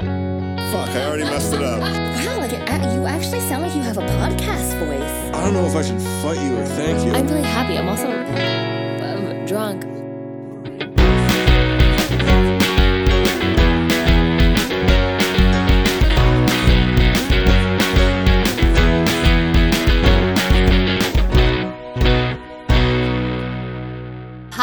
Fuck, I already messed it up. Wow, like it, uh, you actually sound like you have a podcast voice. I don't know if I should fight you or thank you. I'm really happy. I'm also um, drunk.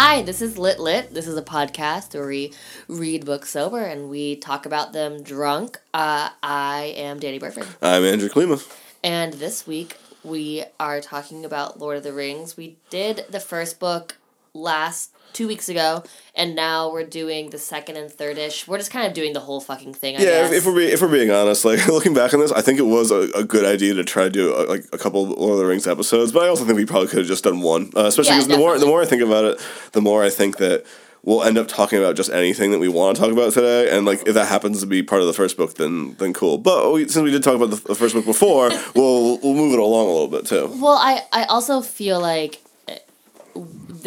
Hi, this is Lit Lit. This is a podcast where we read books sober and we talk about them drunk. Uh, I am Danny Burford. I'm Andrew Klima. And this week we are talking about Lord of the Rings. We did the first book last two weeks ago, and now we're doing the second and third ish. We're just kind of doing the whole fucking thing. I Yeah, guess. if, if we're being, if we're being honest, like looking back on this, I think it was a, a good idea to try to do a, like a couple of Lord of the Rings episodes, but I also think we probably could have just done one. Uh, especially Yeah, because the more the more I think about it, the more I think that we'll end up talking about just anything that we want to talk about today. And like if that happens to be part of the first book, then then cool. But we, since we did talk about the, the first book before, we'll we'll move it along a little bit too. well, I I also feel like uh,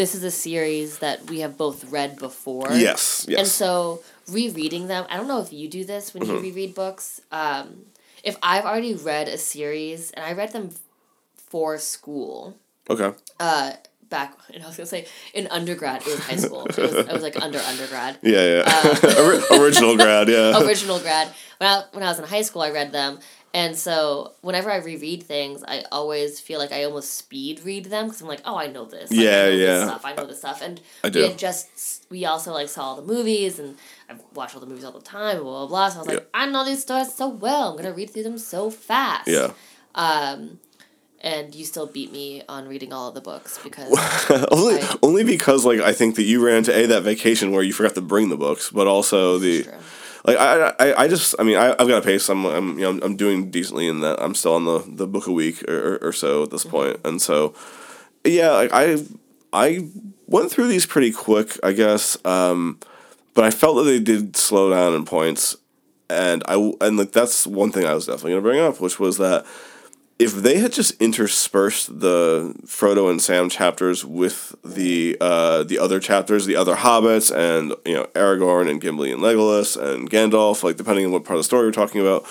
this is a series that we have both read before. Yes, yes. And so rereading them, I don't know if you do this when Mm-hmm. you reread books. Um, if I've already read a series and I read them for school, okay. uh, back and I was gonna say in undergrad, it was high school. It was, I was like under undergrad. Yeah, yeah. Uh, Original grad, yeah. Original grad. When I, when I was in high school, I read them. And so whenever I reread things, I always feel like I almost speed read them because I'm like, oh, I know this. Like, Yeah, I know yeah. This stuff. I know this stuff. And I we do. had just we also like saw all the movies and I watch all the movies all the time. Blah blah blah. So I was like, Yeah. I know these stories so well. I'm gonna read through them so fast. Yeah. Um, and you still beat me on reading all of the books because only, Right. only because like I think that you ran into a that vacation where you forgot to bring the books, but also the True. Like I, I I just I mean I I've got a pace. I'm I'm you know I'm doing decently in that. I'm still on the the book a week or, or, or so at this Mm-hmm. point, and so yeah, like I I went through these pretty quick, I guess. Um, but I felt that they did slow down in points, and I and like that's one thing I was definitely gonna bring up, which was that if they had just interspersed the Frodo and Sam chapters with the uh, the other chapters, the other hobbits, and you know Aragorn and Gimli and Legolas and Gandalf, like depending on what part of the story we're talking about.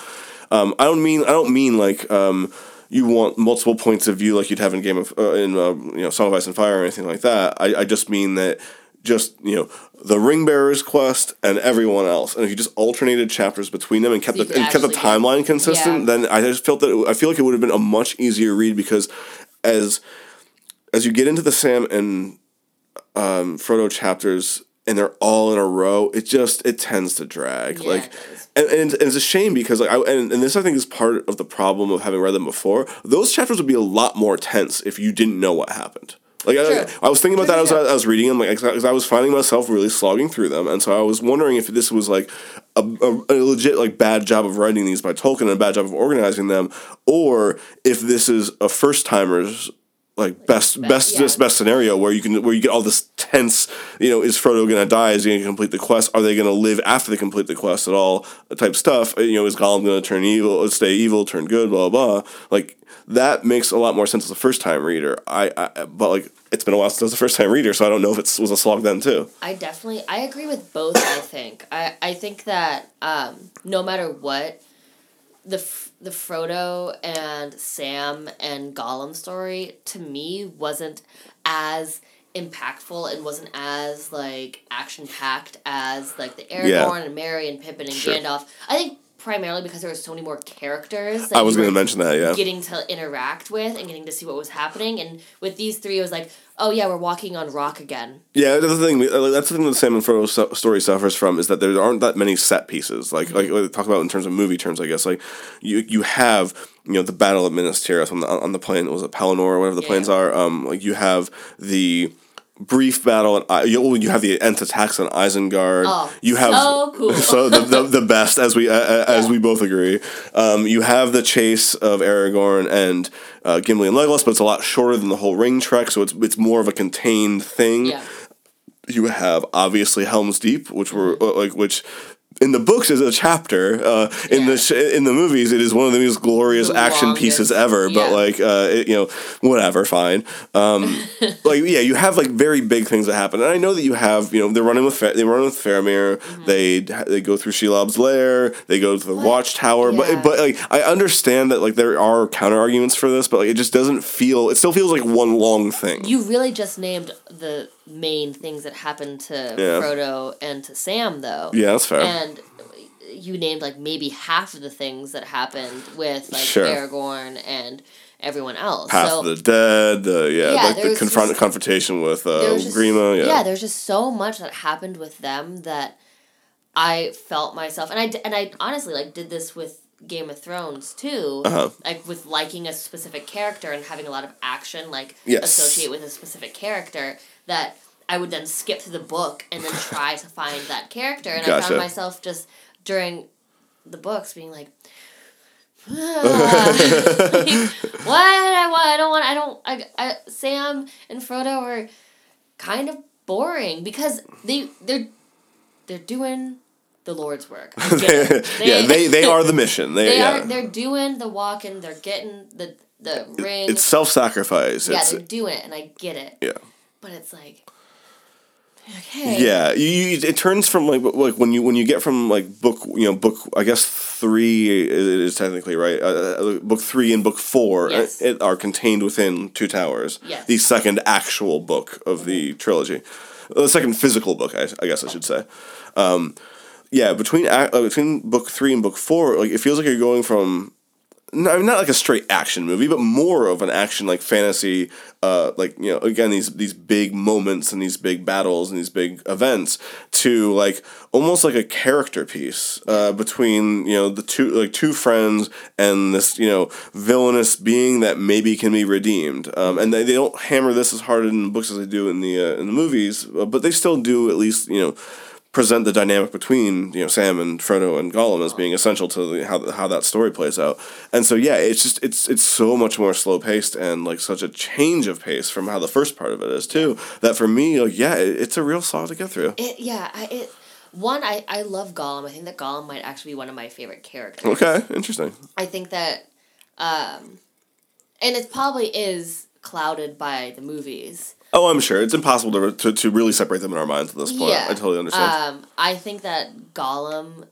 Um, I don't mean I don't mean like um, you want multiple points of view like you'd have in Game of uh, in uh, you know Song of Ice and Fire or anything like that. I, I just mean that just you know the ring bearers quest and everyone else and if you just alternated chapters between them and kept So the and kept the timeline consistent Yeah. then i just felt that it, i feel like it would have been a much easier read because as as you get into the sam and um, frodo chapters and they're all in a row it just it tends to drag Yeah, like and, and, and it's a shame because like I and, and this I think is part of the problem of having read them before. Those chapters would be a lot more tense if you didn't know what happened. Like I. I was thinking about that as I, I was reading them, like because I was finding myself really slogging through them, and so I was wondering if this was like a, a, a legit like bad job of writing these by Tolkien and a bad job of organizing them, or if this is a first timers like best best yeah. best scenario where you can where you get all this tense you know is Frodo gonna die? Is he gonna complete the quest? Are they gonna live after they complete the quest at all? Type stuff you know is Gollum gonna turn evil stay evil turn good blah blah blah. Like that makes a lot more sense as a first time reader. I, I but like it's been a while since I was a first time reader so I don't know if it was a slog then too. I definitely I agree with both. I think. I I think that um, no matter what, the F- the Frodo and Sam and Gollum story to me wasn't as impactful and wasn't as like action packed as like the Aragorn Yeah. and Merry and Pippin and Sure. Gandalf. I think primarily because there were so many more characters. That I was gonna mention that yeah Getting to interact with and getting to see what was happening, and with these three, it was like, oh yeah, we're walking on rock again. Yeah, that's the thing. uh, That's the thing that the Sam and Frodo's so- story suffers from is that there aren't that many set pieces. Like like what they talk about in terms of movie terms, I guess. Like you you have you know the battle of Minas Tirith on the on the plain. Was it Pelennor or whatever the Yeah. plains are? Um, like you have the brief battle and I you, you have the Ent attacks on Isengard. Oh, you have so cool. so the, the, the best as we uh, uh, as Yeah. we both agree. Um, you have the chase of Aragorn and uh, Gimli and Legolas, but it's a lot shorter than the whole ring trek, so it's it's more of a contained thing Yeah. you have obviously Helm's Deep, which were uh, like which in the books is a chapter. Uh, in the sh- in the movies, it is one of the most glorious The action pieces longest, ever. But like, uh, it, you know, whatever, fine. Um, like, yeah, you have like very big things that happen, and I know that you have. You know, they're running with Fa- they run with Faramir. Mm-hmm. They they go through Shelob's lair. They go to the Watchtower. Yeah. But but like, I understand that like there are counter arguments for this, but like it just doesn't feel. It still feels like one long thing. You really just named the main things that happened to Yeah. Frodo and to Sam, though. yeah, that's fair. And you named like maybe half of the things that happened with like Sure. Aragorn and everyone else. Paths of the Dead, the yeah, Yeah, like the confront just- confrontation with uh, just, Grima, yeah. there's just so much that happened with them that I felt myself, and I and I honestly like did this with Game of Thrones too, Uh-huh. like with liking a specific character and having a lot of action like Yes. associate with a specific character that I would then skip through the book and then try to find that character, and I found myself just during the books being like. Ah, what I want I don't want I don't I, I Sam and Frodo are kind of boring because they they're they're doing the Lord's work. It. yeah, they they are the mission. They, they yeah. are they're doing the walking. They're getting the the ring. it's self sacrifice. yeah, it's they're doing it, and I get it. yeah. But it's like, okay, Yeah, you, you, it turns from like like when you when you get from like book you know book I guess three is, is technically right uh, uh, book three and book four Yes. uh, it are contained within Two Towers. Yes. The second actual book of the trilogy, the second physical book I, I guess I should say. Um, yeah, between uh, between book three and book four, like it feels like you're going from no, not like a straight action movie, but more of an action like fantasy. Uh, like you know, again these these big moments and these big battles and these big events to like almost like a character piece uh, between you know the two like two friends and this you know villainous being that maybe can be redeemed. Um, and they, they don't hammer this as hard in the books as they do in the uh, in the movies, uh, but they still do at least you know present the dynamic between you know Sam and Frodo and Gollum as being essential to the, how how that story plays out. And so yeah, it's just it's it's so much more slow paced and like such a change of pace from how the first part of it is too. That for me, like yeah, it, it's a real slog to get through. It yeah, I it one I I love Gollum. I think that Gollum might actually be one of my favorite characters. Okay, interesting. I think that, um, and it probably is clouded by the movies. Oh, I'm sure it's impossible to, to to really separate them in our minds at this point. Yeah, I totally understand. Um, I think that Gollum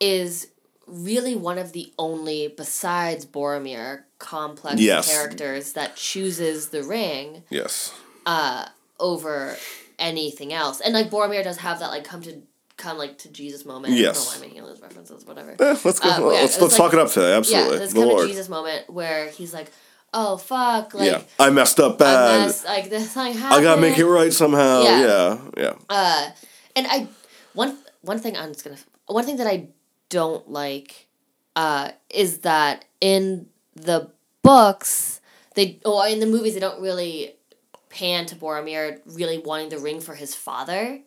is really one of the only, besides Boromir, complex Yes. characters that chooses the ring yes. uh, over anything else. And like Boromir does have that like come to come like to Jesus moment. Yes. I don't know why I'm making all those references, whatever. Eh, let's go. Um, yeah, let's let's like- talk it up today. Absolutely, Yeah, this the come to Lord. Jesus moment where he's like, "Oh fuck!" Like, yeah, I messed up bad. unless like this thing happened. I gotta make it right somehow. Yeah. Yeah, yeah. Uh, and I one one thing I'm just gonna one thing that I don't like, uh, is that in the books they or in the movies they don't really pan to Boromir really wanting the ring for his father.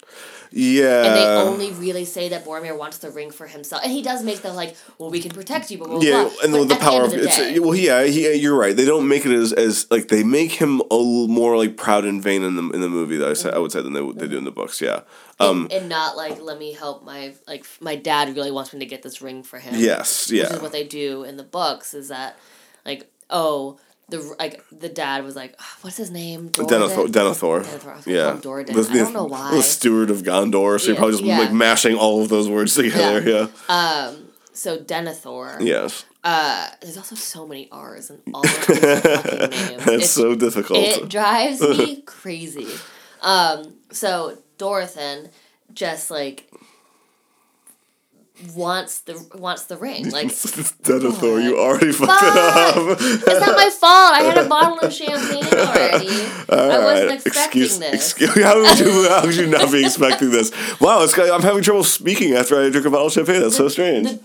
Yeah. And they only really say that Boromir wants the ring for himself. And he does make the like, well, we can protect you, but blah blah yeah, blah. and But the, the power of the it's day- well, yeah, he, you're right. They don't make it as, as like they make him a little more like proud and vain in the in the movie that I I would say than they they do in the books. Yeah. Um. and, and not like let me help my like my dad really wants me to get this ring for him. Yes. Which is what they do in the books is that like oh the like the dad was like "Ah, what's his name Denethor. Denethor. Denethor. I was gonna Yeah. The- I don't know why. The steward of Gondor. So you're probably just yeah. like mashing all of those words together. Yeah. um so Denethor Yes. uh there's also so many R's in all of these fucking names It's- so difficult. it drives me crazy um so Dorothin just like wants the wants the ring like Denethor, you already fucked Fuck! up. It's not my fault. I had a bottle of champagne already. I wasn't Alright, expecting excuse, this. Excuse, how would you how would you not be expecting this? Wow, it's, I'm having trouble speaking after I drink a bottle of champagne. That's so strange.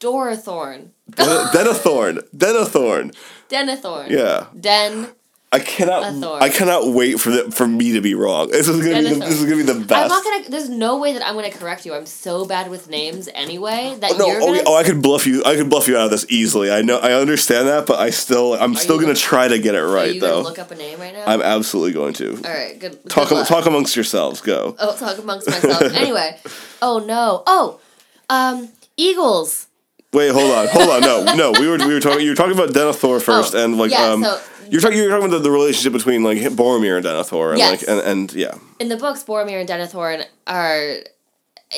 Dorathorn. Den- Denethorn. Denethorn. Denethorn. Yeah. Den I cannot. I cannot wait for the, for me to be wrong. This is gonna be the, this is gonna be the best. I'm not gonna. There's no way that I'm gonna correct you. I'm so bad with names anyway that No, you're oh, gonna. oh, I could bluff you. I could bluff you out of this easily. I know. I understand that, but I still. I'm still gonna try to get it are right you though. look up a name right now? I'm absolutely going to. All right. Good. Talk good talk amongst yourselves. Go. Oh, talk amongst myself. anyway. Oh no. Oh, um, Eagles. Wait, hold on, hold on. No, no. We were we were talking. You were talking about Denethor first, Oh, and like yeah, um, so- you're talking. You're talking about the, the relationship between like Boromir and Denethor, and Yes. like and, and yeah. In the books, Boromir and Denethor are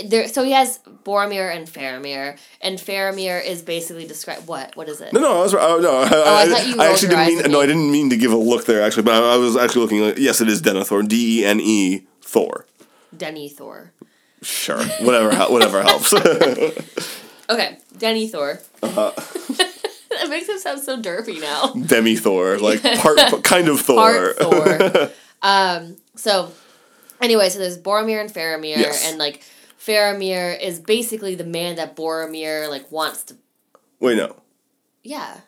there. So he has Boromir and Faramir, and Faramir is basically described. What? What is it? No, no, I was. Oh, no, I, I I, thought you I actually didn't mean. No. I didn't mean to give a look there. Actually, but I, I was actually looking. Like, yes, it is Denethor. D E N E Thor. Denny Thor. Sure, whatever. whatever helps. Okay, Denny Thor. Uh-huh. that makes him sound so derpy now. Demi Thor, like part, kind of Thor. Part Thor. um. So, anyway, so there's Boromir and Faramir, Yes. and like Faramir is basically the man that Boromir like wants to. Wait, no. Yeah.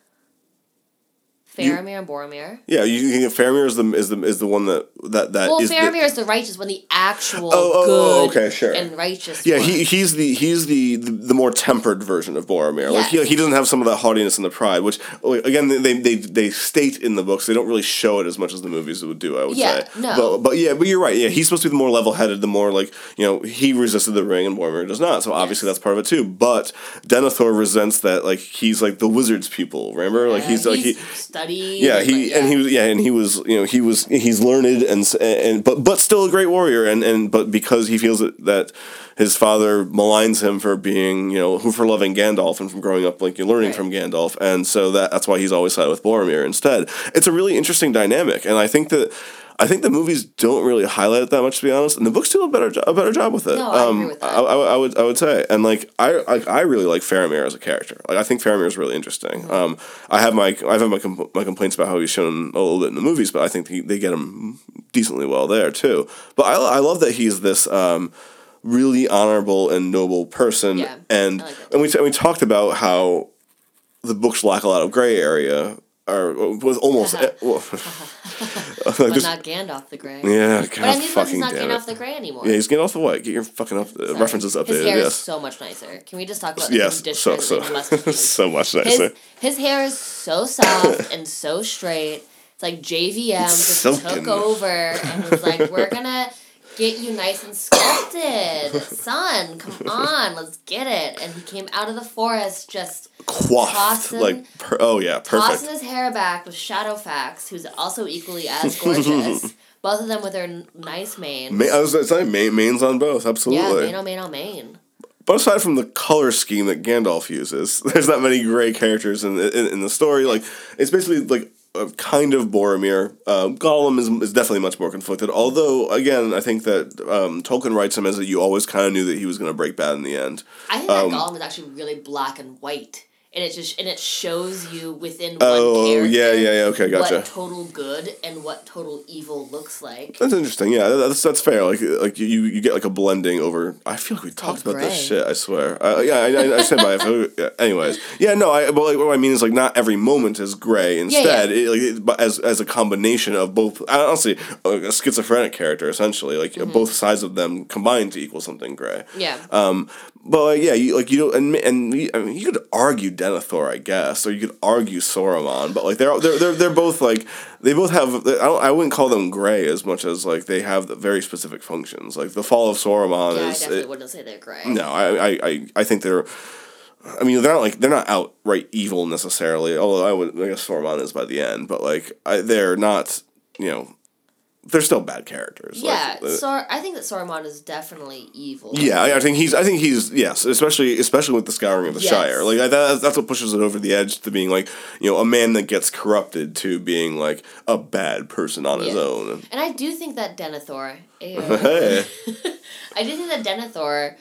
You- Faramir and Boromir. Yeah, you, you think Faramir is the is the is the one that that that Well, is the- Faramir is the righteous one, the actual Oh, oh, oh, good okay, sure. and righteous. Yeah, one. he he's the he's the, the, the more tempered version of Boromir. Like he, he doesn't have some of that haughtiness and the pride, which again they, they they state in the books. They don't really show it as much as the movies would do. I would Yeah, say. no. But but yeah, but you're right. Yeah, he's supposed to be the more level headed, the more like you know he resisted the ring and Boromir does not. So obviously Yes. that's part of it too. But Denethor resents that like he's like the wizard's pupil. Remember, like Yeah, he's like he. studied. Yeah, he like, and he was yeah, and he was you know he was he's learned and and but but still a great warrior and and but because he feels that, that his father maligns him for being you know who for loving Gandalf and from growing up like you learning Right. from Gandalf and so that that's why he's always sided with Boromir instead. It's a really interesting dynamic and I think that. I think the movies don't really highlight it that much, to be honest, and the books do a better jo- a better job with it. No, I agree um, with that. I, I, I would I would say, and like I like I really like Faramir as a character. Like I think Faramir is really interesting. Mm-hmm. Um, I have my I have my my complaints about how he's shown a little bit in the movies, but I think he, they get him decently well there too. But I, I love that he's this um, really honorable and noble person, Yeah, and like and we t- we talked about how the books lack a lot of gray area. Or with almost, eh, well, but just- not Gandalf the Grey. yeah, But God, I mean, he's fucking not damn Gandalf it. the Grey anymore. Yeah, he's off the what? Get your fucking up, uh, Sorry. references updated. His hair is so much nicer. Can we just talk about the yes, so so that made him less confused? so much nicer. his, his hair is so soft and so straight. It's like JVN just took over and was like, "We're gonna get you nice and sculpted, son. Come on, let's get it." And he came out of the forest just Coiffed, tossing- like per- oh yeah, perfect. tossing his hair back with Shadowfax, who's also equally as gorgeous. Both of them with their n- nice manes. Ma- I was say main, mains on both, absolutely. yeah, mane on mane on mane. but aside from the color scheme that Gandalf uses, there's not many gray characters in in, in the story. Like it's basically like kind of Boromir. Uh, Gollum is, is definitely much more conflicted. Although again, I think that um, Tolkien writes him as that you always kind of knew that he was going to break bad in the end. I think Um, that Gollum is actually really black and white, and it just and it shows you within one Oh, character. yeah, yeah, yeah, okay, gotcha. What total good and what total evil looks like. That's interesting. Yeah, that's that's fair. Like like you you get like a blending over. I feel like we talked about this shit. I swear. Uh, yeah, I, I, said by. Yeah, anyways, yeah, no. I but like what I mean is like not every moment is gray. Instead, It, like it, but as as a combination of both. Honestly, a schizophrenic character essentially. Like Mm-hmm. both sides of them combined to equal something gray. Yeah. Um, but like, yeah, you like you know, and and you- I mean, you could argue Denethor, I guess, or you could argue Sauron, but like they're they're they're, they're both like they both have. I don't, I wouldn't call them gray as much as like they have the very specific functions. Like the fall of Sauron is. yeah, I definitely it- wouldn't say they're gray. no, I, I, I, I think they're. I mean, they're not like they're not outright evil necessarily. Although I would, I guess Sauron is by the end, but like I, they're not. You know, they're still bad characters. Yeah, like, uh, Sor- I think that Sauron is definitely evil. yeah, I, I think he's. I think he's. Yes, especially especially with the scouring of the Yes. Shire. Like that, that's what pushes it over the edge to being like you know a man that gets corrupted to being like a bad person on his own. And I do think that Denethor. ew. Hey, I do think that Denethor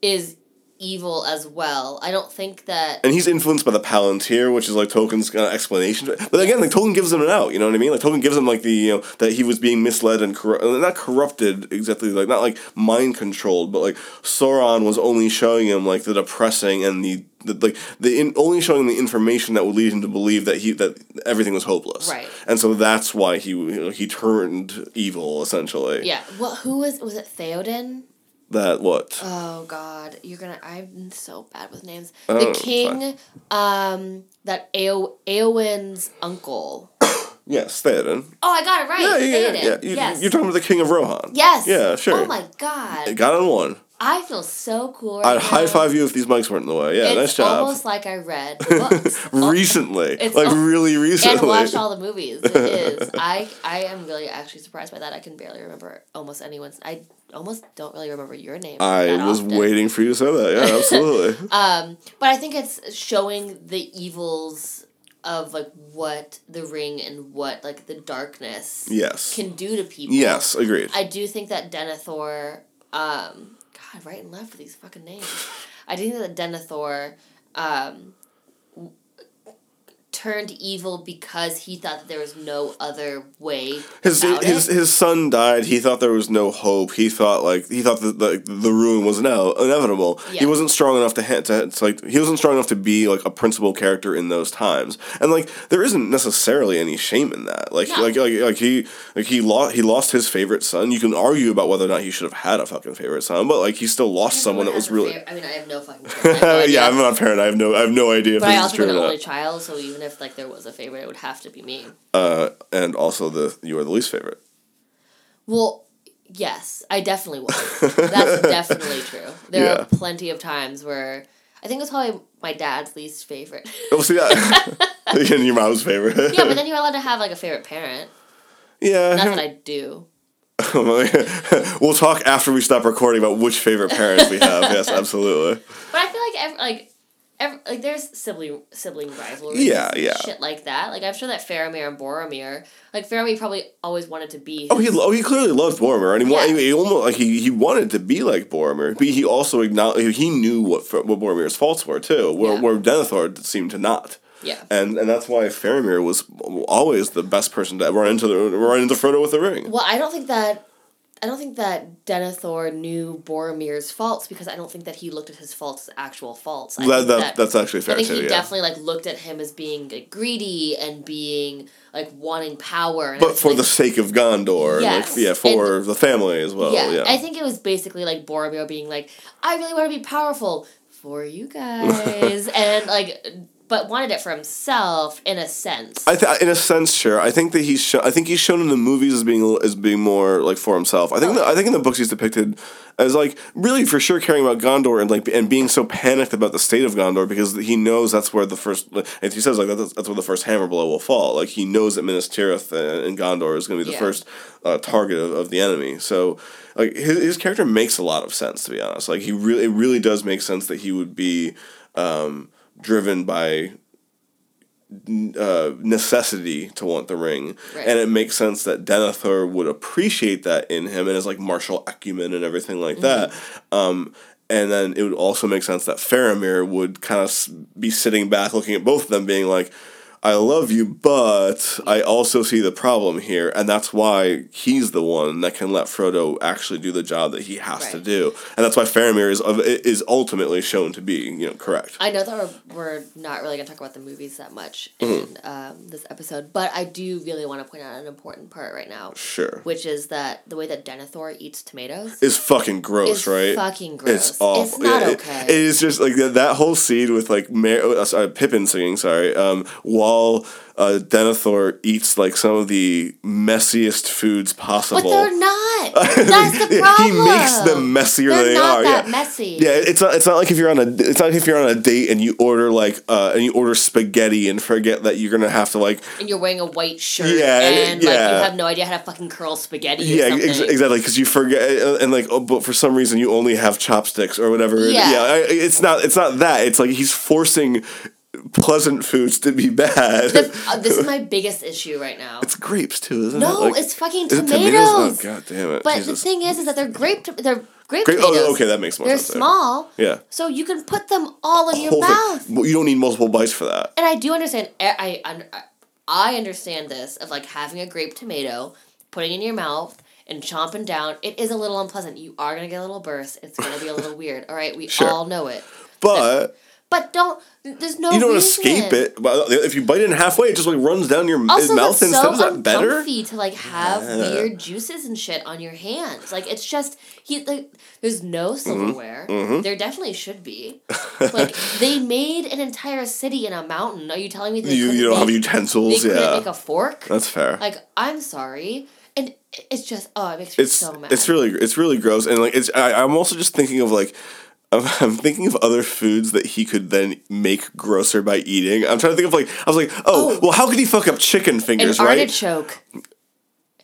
is evil as well. I don't think that. and he's influenced by the Palantir, which is like Tolkien's kind of explanation. But again, like Tolkien gives him an out. You know what I mean? Like Tolkien gives him like the you know that he was being misled and corru- uh, not corrupted exactly, like not like mind controlled, but like Sauron was only showing him like the depressing and the. The, like the in, only showing the information that would lead him to believe that he that everything was hopeless, Right. And so that's why he you know, he turned evil essentially. Yeah. Well, who was was it? Theoden. That what? Oh God, you're gonna. I'm so bad with names. Oh, the king, um, that Eowyn's uncle. yes, Theoden. Oh, I got it right. Yeah, yeah, yeah. Theoden. yeah. You, yes. You're talking about the King of Rohan. yes. Yeah, sure. Oh my God, Got on one. I feel so cool. Right I'd now. high five you if these mics weren't in the way. Yeah, it's nice job. almost like I read books. recently, It's like al- really recently. and watched all the movies. It is. I I am really actually surprised by that. I can barely remember almost anyone's. I almost don't really remember your name. I was often. waiting for you to say that. Yeah, absolutely. Um, but I think it's showing the evils of like what the ring and what like the darkness yes. can do to people. Yes, agreed. I do think that Denethor, um, God, right and left with these fucking names. I do think that Denethor, um, turned evil because he thought that there was no other way His his it. his son died. He thought there was no hope. He thought like he thought that the, the ruin was now inevitable. He wasn't strong enough to, ha- to like he wasn't strong enough to be like a principal character in those times. And like there isn't necessarily any shame in that. Like No. like like like he like he lost he lost his favorite son. You can argue about whether or not he should have had a fucking favorite son, but like he still lost someone that was really. favorite- I mean, I have no fucking. I have no yeah, I'm not a parent. I have no I have no idea if But I this is also true am an only child, so even if like there was a favorite, it would have to be me. Uh, and also the you are the least favorite. Well, yes, I definitely was. That's definitely true. There Yeah. are plenty of times where I think it was probably my dad's least favorite. Oh, see that? and your mom's favorite. yeah, but then you're allowed to have like a favorite parent. yeah. That's what I do. we'll talk after we stop recording about which favorite parents we have. yes, absolutely. But I feel like ev- like. Ev- like there's sibling sibling rivalries, Yeah, yeah. shit like that. Like I'm sure that Faramir and Boromir, like Faramir probably always wanted to be. Oh, he his- oh he clearly loved Boromir, and he, Yeah. he, he almost like he, he wanted to be like Boromir, but he also acknowledged he knew what what Boromir's faults were too, where Yeah. where Denethor seemed to not. yeah. And and that's why Faramir was always the best person to run into the run into Frodo with the ring. Well, I don't think that I don't think that Denethor knew Boromir's faults because I don't think that he looked at his faults as actual faults. I That, think that, that's actually fair. I think too. he Yeah. definitely like looked at him as being like, greedy and being like wanting power. And but for like, the sake of Gondor, Yes. like yeah, for the family as well. yeah, Yeah, I think it was basically like Boromir being like, I really want to be powerful for you guys, and like, but wanted it for himself in a sense. I th- in a sense, sure. I think that he's sho- I think he's shown in the movies as being as being more like for himself. I think Oh. that, I think in the books he's depicted as like really for sure caring about Gondor and like and being so panicked about the state of Gondor because he knows that's where the first and he says like that's, that's where the first hammer blow will fall. Like he knows that Minas Tirith and, and Gondor is going to be the Yeah. first uh, target of, of the enemy. So like his, his character makes a lot of sense to be honest. Like he really it really does make sense that he would be um, driven by uh, necessity to want the ring, Right. and it makes sense that Denethor would appreciate that in him and his like martial acumen and everything like that. Um, and then it would also make sense that Faramir would kind of be sitting back, looking at both of them, being like, "I love you, but I also see the problem here," and that's why he's the one that can let Frodo actually do the job that he has to do, and that's why Faramir is is ultimately shown to be you know correct. I know that we're, we're not really going to talk about the movies that much in Mm-hmm. um, this episode, but I do really want to point out an important part right now, Sure. which is that the way that Denethor eats tomatoes is fucking gross, is right? fucking gross. It's awful. It's not Yeah, it- okay. it is just like that, that whole scene with like Mar- uh, sorry, Pippin singing. Sorry, um, while uh, Denethor eats like some of the messiest foods possible. but they're not. That's the problem. he makes them messier They're than they not are. that yeah. messy. Yeah, it's not. It's not like if you're on a. It's not like if you're on a date and you order like uh and you order spaghetti and forget that you're gonna have to like And you're wearing a white shirt Yeah, and like yeah. you have no idea how to fucking curl spaghetti yeah or something. ex- exactly because you forget and like oh, but for some reason you only have chopsticks or whatever. Yeah. I, it's not. It's not that. It's like he's forcing pleasant foods to be bad. The- uh, this is my biggest issue right now. it's grapes too, isn't it? no, Like- it's fucking is it tomatoes. Oh god damn it! But Jesus. the thing is, is that they're grape. They're grape Grape- tomatoes. oh, okay, that makes more They're sense there. small. Yeah. So you can put them all in your Whole thing- mouth. You don't need multiple bites for that. And I do understand. I, I I understand this of like having a grape tomato, putting it in your mouth and chomping down. It is a little unpleasant. You are gonna get a little burst. It's gonna be a little weird. All right, we Sure. all know it. But But don't. There's no. you don't reason. escape it. But if you bite it in halfway, it just like runs down your Also, mouth instead. so is that better? to like have Yeah. weird juices and shit on your hands. Like it's just he like there's no Mm-hmm. silverware. There definitely should be. like they made an entire city in a mountain. Are you telling me they You you don't have utensils. they Yeah, make a fork? that's fair. Like I'm sorry, and it's just oh it makes me it's so mad. it's really it's really gross and like it's I, i'm also just thinking of like I'm, I'm thinking of other foods that he could then make grosser by eating. I'm trying to think of like I was like, oh, Oh. well, how could he fuck up chicken an fingers, right? artichoke.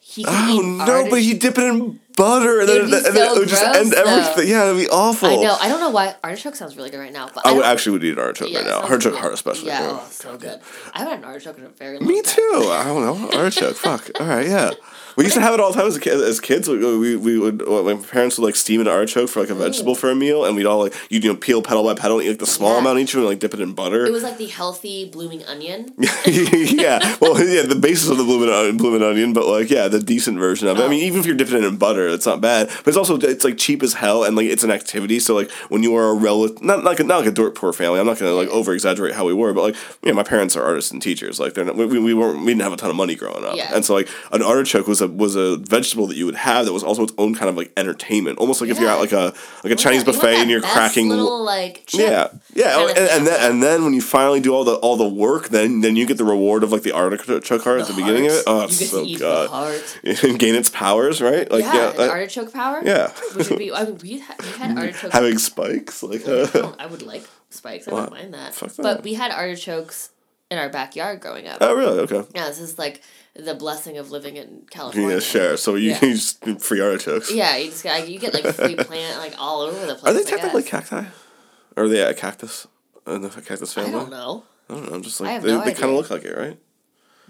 He could Oh no, artichoke. but he dip it in butter and then, and then it would just gross, end everything. though. Yeah, it'd be awful. I know. I don't know why artichoke sounds really good right now, but I I would actually would eat an artichoke Yeah, right now. Artichoke good. heart especially. Yeah, Oh, so God. good. I haven't had an artichoke in a very long Me time. too. I don't know. Artichoke. Fuck. All right. Yeah. We used to have it all the time as, a kid, as kids. We, we, we would well, my parents would like steam an artichoke for like a vegetable for a meal, and we'd all like you know peel petal by petal, and eat like the small Yeah. amount each and like dip it in butter. It was like the healthy blooming onion. yeah. Well, yeah, the basis of the blooming onion, blooming onion, but like, yeah, the decent version of it. I Oh. mean, even if you're dipping it in butter, it's not bad. But it's also it's like cheap as hell, and like it's an activity. So like when you are a relative, not like a, not like a dirt poor family. I'm not gonna like over exaggerate how we were, but like you know, my parents are artists and teachers. Like they're not, we, we weren't we didn't have a ton of money growing up, Yeah. and so like an artichoke was a was a vegetable that you would have that was also its own kind of like entertainment, almost like if you're at like a like a Chinese You buffet that and you're cracking. little like. Yeah, yeah, and, and then and then when you finally do all the all the work, then then you get the reward of like the artichoke heart at the beginning of it. Oh, you so good. the heart. and gain its powers, right? Like Yeah, yeah, an that- artichoke power. yeah. which would be. I mean, we had, we had artichokes. having spikes, like I uh, don't- I would like spikes. I don't mind that. But we had artichokes in our backyard growing up. oh really? Okay. Yeah, this is like the blessing of living in California. Yeah, sure. So you, Yeah. you just free artichokes. Yeah, you just got, you get like free plant like all over the place. Are they technically cacti? Or are they a cactus? In the cactus family? I don't know. I don't know. I'm just I like they, no they kind of look like it, right?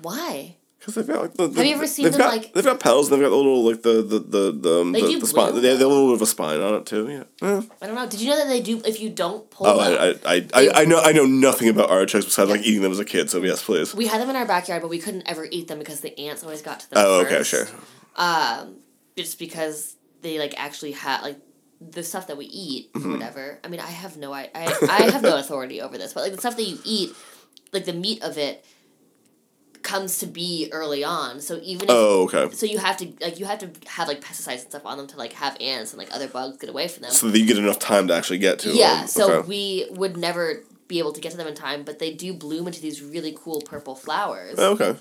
Why? Because they've got like the, the Have you ever seen they've them, got, like- they've got petals. And they've got the little like the the the the, um, They the, do the spine. bloom, They have a little bit of a spine on it too. Yeah. Yeah. I don't know. Did you know that they do if you don't pull Oh, them? I, I, I, I, I know I know nothing about artichokes besides like eating them as a kid. So yes, please. we had them in our backyard, but we couldn't ever eat them because the ants always got to them. Oh, okay, first. sure. Um, just because they like actually had like the stuff that we eat Mm-hmm. or whatever. I mean, I have no I, I I have no authority over this, but like the stuff that you eat, like the meat of it comes to be early on. So even if Oh, okay. so you have to like you have to have like pesticides and stuff on them to like have ants and like other bugs get away from them. So that you get enough time to actually get to. yeah, them. so Okay. we would never be able to get to them in time, but they do bloom into these really cool purple flowers Oh, okay.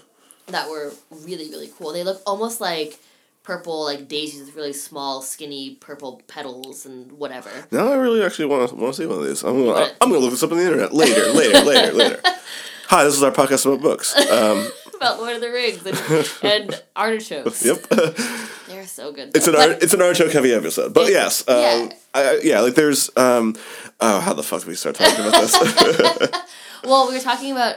that were really really cool. They look almost like purple like daisies with really small skinny purple petals and whatever. Now I really actually want to want to see one of these. I'm gonna What? I'm gonna look this up on the internet later, later, later, later. Hi, this is our podcast about books. Um, About Lord of the Rings and, and artichokes. yep, They're so good. it's an art, it's an artichoke heavy episode, but yes, um, yeah. I, yeah, like there's um, oh, how the fuck did we start talking about this? well, we were talking about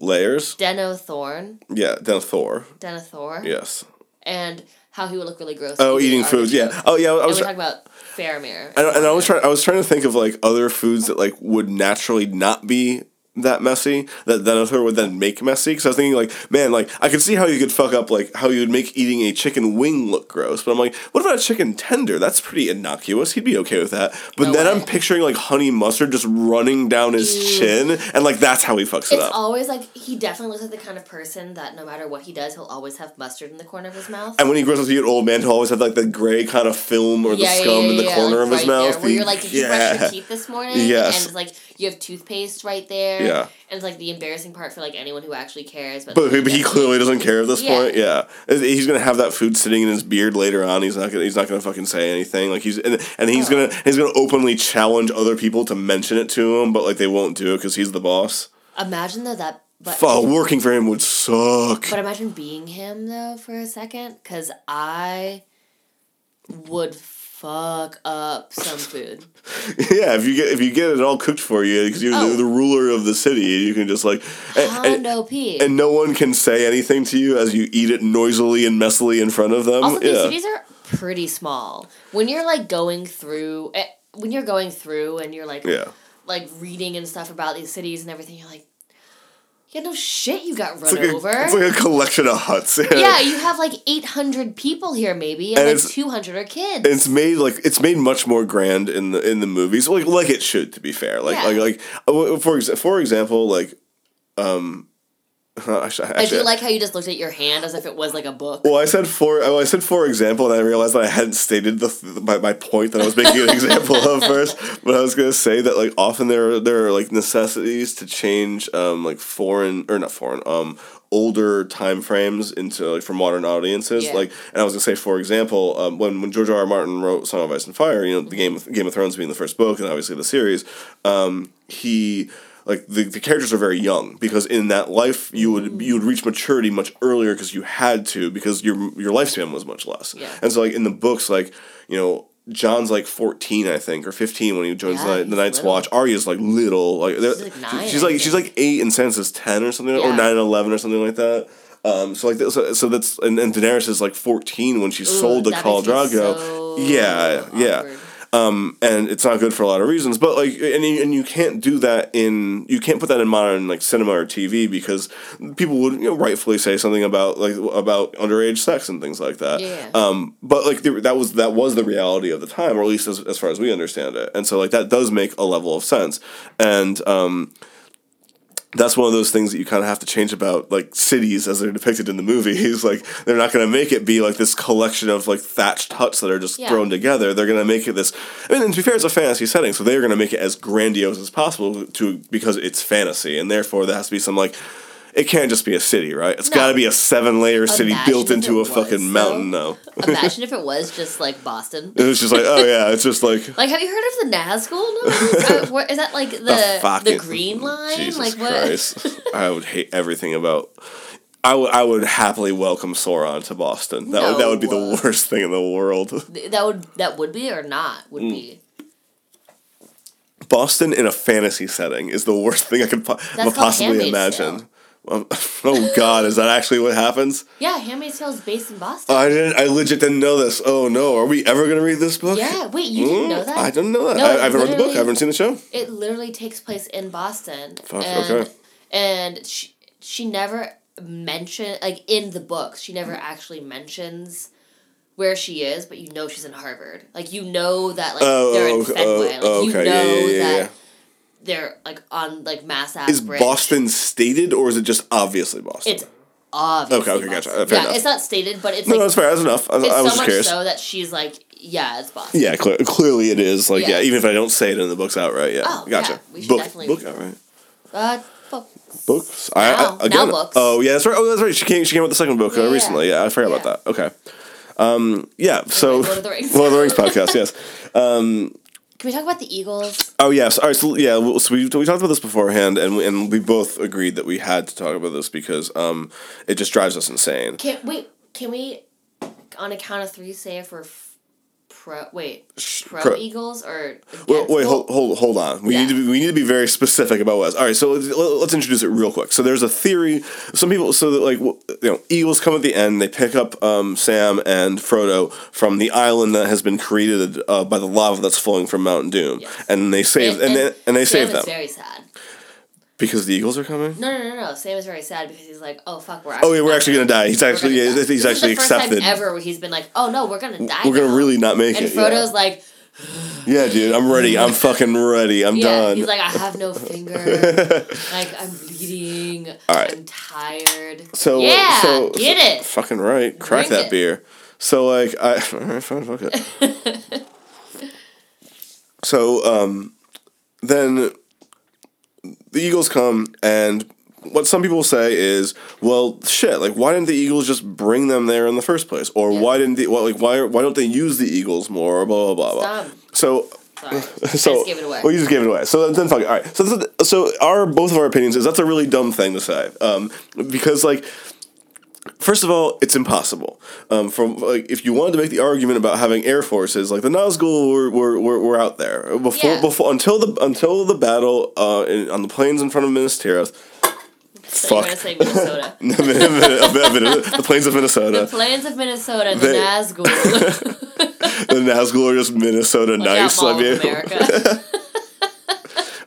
Layers, Denethorn, yeah, then Thor, Denethor, yes. and how he would look really gross. Oh, eating foods, yeah. Oh, yeah. I was talking about Faramir. and, and I was trying. I was trying to think of like other foods that like would naturally not be that messy that Denethor would then make messy. Because I was thinking like, man, like I could see how you could fuck up like how you would make eating a chicken wing look gross. But I'm like, what about a chicken tender? That's pretty innocuous. He'd be okay with that. But No then way. I'm picturing like honey mustard just running down his Ew. chin, and like that's how he fucks it up. It's always like he definitely looks like the kind of person that no matter what he does, he'll always have mustard in the corner of his mouth. and when he grows up to be an old man, he'll always have like the gray kind of film or the yeah, yeah, scum yeah, in the yeah, corner like of his right mouth. There, where The- you're like, did you brush yeah. your teeth this morning? Yes. And it's like you have toothpaste right there. Yeah. And it's like the embarrassing part for like anyone who actually cares. But, But, like, but he clearly doesn't care at this Yeah. point. Yeah, he's gonna have that food sitting in his beard later on. He's not gonna. He's not gonna fucking say anything. Like he's and, and he's Oh. gonna he's gonna openly challenge other people to mention it to him, but like they won't do it because he's the boss. Imagine though that. But Fuck, working for him would suck. But imagine being him though for a second, because I would fuck up some food. yeah, if you get if you get it all cooked for you because you're Oh. the, the ruler of the city, you can just like and, and, and no one can say anything to you as you eat it noisily and messily in front of them. Also, these cities are pretty small. When you're like going through, eh, when you're going through and you're like, Yeah. like reading and stuff about these cities and everything, you're like, yeah, no shit, you got run It's like, a, over. it's like a collection of huts. yeah, you have like 800 people here, maybe, and, And like it's- 200 are kids. it's made like it's made much more grand in the in the movies, like like it should. To be fair, like Yeah. like like uh, for for example, like um, actually, I do like how you just looked at your hand as if it was like a book. Well, I said for well, I said for example, and I realized that I hadn't stated the th- my, my point that I was making an example of first. But I was gonna say that like often there are, there are like necessities to change um like foreign or not foreign um older time frames into like for modern audiences. Yeah. Like, and I was gonna say for example, um, when when George R. R. Martin wrote Song of Ice and Fire, you know, the Game of, Game of Thrones being the first book, and obviously the series, um, he like the, the characters are very young because in that life you would you would reach maturity much earlier because you had to because your your lifespan was much less Yeah. and so like in the books like you know Jon's like fourteen I think or fifteen when he joins Yeah, the, the Night's little. Watch Arya's like little like they're- like nine, she's like she's like eight and Sansa's ten or something or nine and eleven or something like that. Um, so like so, so that's and, and Daenerys is like fourteen when she's Ooh, sold to Khal Drogo. so yeah, yeah awkward. Um, and it's not good for a lot of reasons. But like, and you, and you can't do that in you can't put that in modern like cinema or TV because people would you know rightfully say something about like about underage sex and things like that. Yeah. Um, but like the, that was that was the reality of the time, or at least as as far as we understand it. And so like that does make a level of sense. And um, that's one of those things that you kind of have to change about like cities as they're depicted in the movies. like they're not going to make it be like this collection of like thatched huts that are just Yeah. thrown together. They're going to make it this. I mean, and to be fair, it's a fantasy setting, so they're going to make it as grandiose as possible to because it's fantasy, and therefore there has to be some like. It can't just be a city, right? It's No. got to be a seven-layer city Imagine built into a was, fucking mountain, though. Imagine if it was just like Boston. It's just like, oh yeah, it's just like Like, have you heard of the Nazgul? No, is that like the the, fucking- Green Line? Jesus like what? Christ. I would hate everything about. I would I would happily welcome Sauron to Boston. That would that would be the worst thing in the world. That would that would be or not would Mm. be. Boston in a fantasy setting is the worst thing I could po- possibly imagine. oh God, is that actually what happens? Yeah, Handmaid's Tale is based in Boston. I didn't. I legit didn't know this. Oh no, are we ever gonna read this book? yeah, wait, you didn't know Mm, that? I didn't know that. No, I, I haven't read the book. I haven't seen the show. It literally takes place in Boston. Fuck, and, okay. And she she never mentioned like in the books she never actually mentions where she is, but you know she's in Harvard. Like you know that like Oh, they're in oh, Fenway. oh, like oh, you okay, know yeah, yeah, yeah, that yeah. They're like on like Mass Ave Is Bridge. Boston stated or is it just obviously Boston? It's obviously Okay, okay, gotcha. Boston. Fair yeah, enough. it's not stated, but it's no, like that's fair. That's enough. I, it's I was so much curious. so that she's like, yeah, it's Boston. Yeah, clear, clearly it is. Like, yeah. Yeah. even if I don't say it in the books outright, yeah, Oh, gotcha. yeah, we should book, definitely book outright. Uh, books. Books. I, Now- I, again, now books. Oh yeah, that's right. Oh, that's right. She came. She came with the second book uh, Yeah, recently. Yeah, I forgot about that. Okay. Um. Yeah. So. Lord of the Rings. Lord of the Rings podcast. Yes. Can we talk about the Eagles? Oh yes. All right. So yeah. So we, we talked about this beforehand, and we, and we both agreed that we had to talk about this because um it just drives us insane. Can wait? Can we, on a count of three, say if we're pro? Wait, pro, pro- Eagles or Well, wait, hold, hold, hold on. We Yeah. need to be, we need to be very specific about what. All right, so let's, let's introduce it real quick. So there's a theory. Some people, so that like you know, Eagles come at the end. They pick up um, Sam and Frodo from the island that has been created uh, by the lava that's flowing from Mount Doom, Yes. and they save and, they, and they Sam save them very sad. Because the Eagles are coming. No, no, no, no. Sam is very sad because he's like, oh fuck, we're. Oh yeah, we're actually gonna die. He's actually yeah, die. he's This is actually the first accepted. time ever where he's been like, oh no, we're gonna die. We're gonna really not make And it. And Frodo's yeah. like, yeah, dude, I'm ready. I'm fucking ready. I'm yeah, done. he's like, I have no finger. like I'm bleeding. right. I'm tired. So yeah, so, get so- it. Fucking right. Crack Drink that it. beer. So like I alright, fine, fuck it. so um then the Eagles come and what some people say is, well, shit. Like, why didn't the Eagles just bring them there in the first place, or Yeah. why didn't the well, like why why don't they use the Eagles more? Or blah blah blah blah. Stop. So Sorry, so gave it away. Well, you just gave it away. So then, then fuck it. All right. So so our both of our opinions is that's a really dumb thing to say. Um, because like First of all, it's impossible. Um, from like, if you wanted to make the argument about having air forces, like the Nazgul were, were, were, were out there before Yeah. before until the until the battle uh, in, on the plains in front of Minas Tirith. So Fuck. say Minnesota. the plains of Minnesota. the plains of Minnesota, the They- Nazgul. The Nazgul are just Minnesota Look nice. out, Mall I mean- America.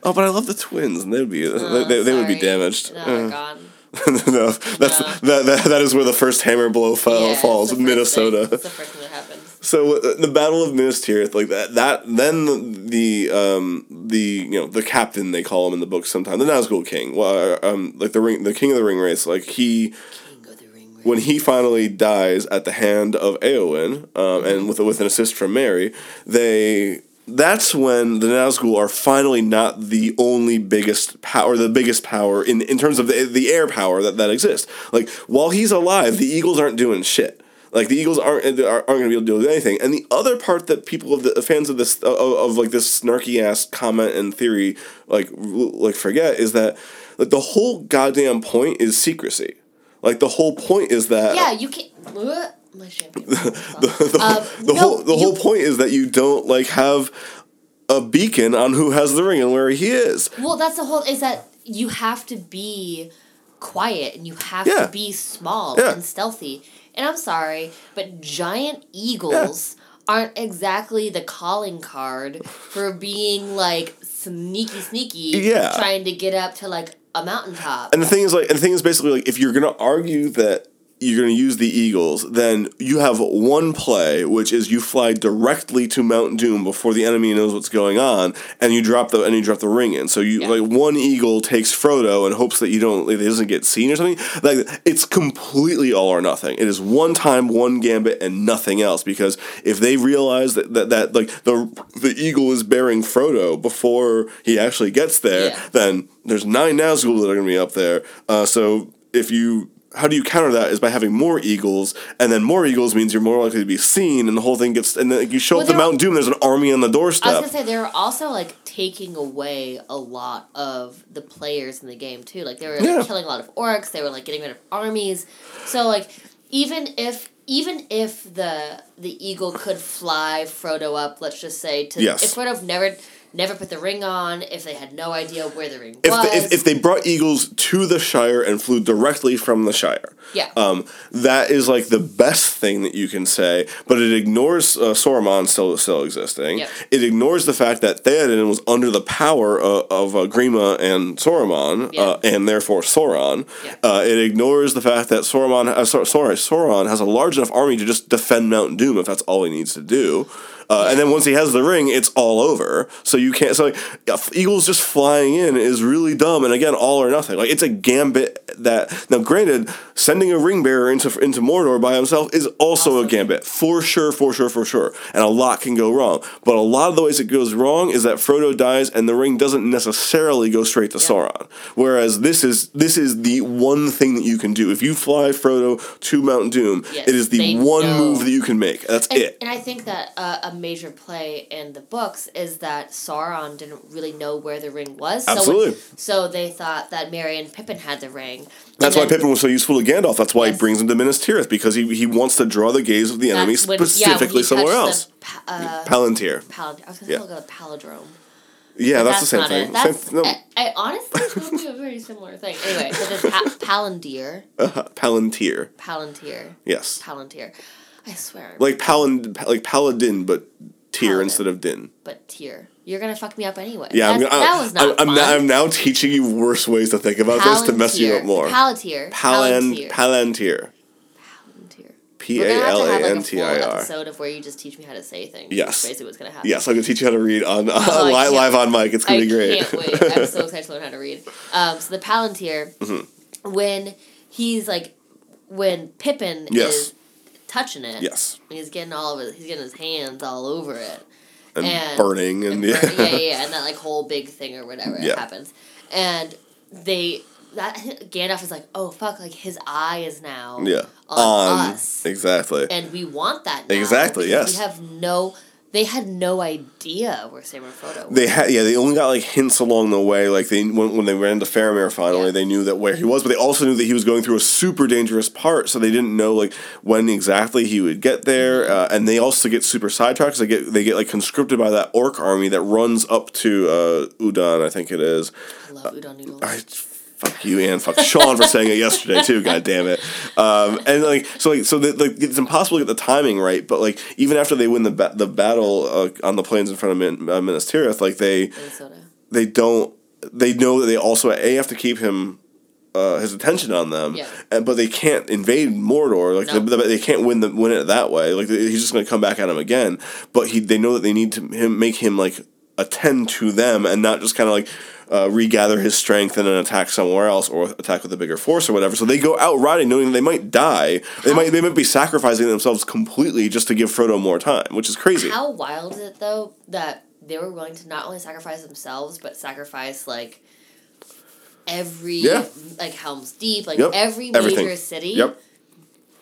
oh, but I love the twins, and they would be Oh, they, they would be damaged. No, they're Uh, gone. No, that's No. that, that that is where the first hammer blow fall, Yeah, falls. Minnesota. Thing. The first thing that happens. So uh, the Battle of Minas Tirith, like that, that then the, the um the you know the captain they call him in the book sometimes the Nazgul King, well, um like the ring the King of the Ringwraiths, like he King of the Ring. when he finally dies at the hand of Eowyn, um, and with with an assist from Merry, they that's when the Nazgul are finally not the only biggest power, the biggest power in, in terms of the, the air power that, that exists. Like while he's alive, the Eagles aren't doing shit. Like the Eagles aren't aren't, going to be able to deal with anything. And the other part that people of the fans of this of, of like this snarky ass comment and theory like like forget is that like the whole goddamn point is secrecy. Like the whole point is that Yeah, you can. Champagne. the, the, Um, the no, whole the you- whole point is that you don't like have a beacon on who has the ring and where he is. Well, that's the whole. Is that you have to be quiet and you have Yeah. to be small Yeah. and stealthy. And I'm sorry, but giant eagles aren't exactly the calling card for being like sneaky, sneaky. Yeah. Trying to get up to like a mountaintop. And the thing is like and the thing is basically like if you're gonna argue that you're going to use the Eagles, then you have one play, which is you fly directly to Mount Doom before the enemy knows what's going on, and you drop the and you drop the ring in. So you Yeah. like one eagle takes Frodo and hopes that you don't like, it doesn't get seen or something. Like it's completely all or nothing. It is one time, one gambit, and nothing else. Because if they realize that that, that like the the eagle is bearing Frodo before he actually gets there, Yeah. then there's nine Nazgul that are going to be up there. Uh, so if you how do you counter that is by having more eagles, and then more eagles means you're more likely to be seen, and the whole thing gets. And then you show Well, up to there- Mount Doom, there's an army on the doorstep. I was gonna say they're also like taking away a lot of the players in the game too. Like they were like, Yeah. killing a lot of orcs. They were like getting rid of armies. So like even if even if the the eagle could fly Frodo up, let's just say to Yes. if Frodo never never put the ring on, if they had no idea where the ring If, was, the, if, if they brought eagles to the Shire and flew directly from the Shire, yeah, um, that is like the best thing that you can say, but it ignores uh, Sauron still still existing. Yep. It ignores the fact that Theoden was under the power uh, of uh, Grima and Saruman, uh, and therefore Sauron. Yeah. Uh, it ignores the fact that uh, sorry, Sauron has a large enough army to just defend Mount Doom if that's all he needs to do. Uh, And then once he has the ring, it's all over. So you can't. So like, yeah, Eagles just flying in is really dumb. And again, all or nothing. Like it's a gambit that now, granted, sending a ring bearer into into Mordor by himself is also a gambit for sure, for sure, for sure. And a lot can go wrong. But a lot of the ways it goes wrong is that Frodo dies, and the ring doesn't necessarily go straight to Sauron. Whereas this is this is the one thing that you can do. If you fly Frodo to Mount Doom, Yes, it is the one know. move that you can make. That's And, it. and I think that uh, a major play in the books is that Sauron didn't really know where the ring was. So Absolutely. So, they thought that Merry and Pippin had the ring. That's And why then- Pippin was so useful to Gandalf. That's why he brings him to Minas Tirith because he, he wants to draw the gaze of the enemy that's when- yeah, specifically he somewhere else. the uh, Palantir. pal- I was going to call it a palindrome. Yeah, But that's, the same thing. That's, no, I, I honestly it's going to be a very similar thing. Anyway, so there's pa- Palantir, uh, Palantir. Palantir, Yes, Palantir. I swear. like Palan, like Paladin, but tier Paladin. instead of din. but tier. You're going to fuck me up anyway. Yeah, I'm, gonna, that was not I'm, I'm, now, I'm now teaching you worse ways to think about this to mess you up more. Palantir. Palan, Palantir. Palantir. Palantir. P A gonna L A N T I R. episode of where you just teach me how to say things. Yes. Basically what's gonna happen. Yes, I'm gonna teach you how to read on uh, I live, live on mic. It's gonna I be great. can't wait. I'm so excited to learn how to read. Um, so the Palantir, Mm-hmm. when he's like, when Pippin Yes. is touching it, yes, and he's getting all of it, he's getting his hands all over it, and, And- burning and, and yeah. burn- yeah, yeah, yeah, and that like whole big thing or whatever Yeah. happens, and they that Gandalf is like, oh fuck, like his eye is now yeah on, on us, exactly. and we want that now Exactly, yes. we have no they had no idea where and Frodo were. They had yeah. They only got like hints along the way. Like they when, when they ran to Faramir finally, Yeah. they knew that where he was, but they also knew that he was going through a super dangerous part. So they didn't know like when exactly he would get there. Mm-hmm. Uh, and they also get super sidetracked. They get they get like conscripted by that orc army that runs up to uh, Udon. I think it is. I love udon noodles. I fuck you and fuck Sean for saying it yesterday too. God damn it. Um, and like so like so the, like it's impossible to get the timing right. But like even after they win the ba- the battle uh, on the plains in front of Min- uh, Minas Tirith, like they Minnesota. they don't they know that they also a have to keep him. Uh, his attention on them, Yeah. and, but they can't invade Mordor. Like No. they, they can't win the win it that way. Like he's just going to come back at him again. But he they know that they need to him make him like attend to them and not just kind of like uh, regather his strength and then attack somewhere else or attack with a bigger force or whatever. So they go out riding knowing they might die. They might they might be sacrificing themselves completely just to give Frodo more time, which is crazy. How wild is it though that they were willing to not only sacrifice themselves but sacrifice like every Yeah. like Helm's Deep, like Yep. every major Everything. city. Yep.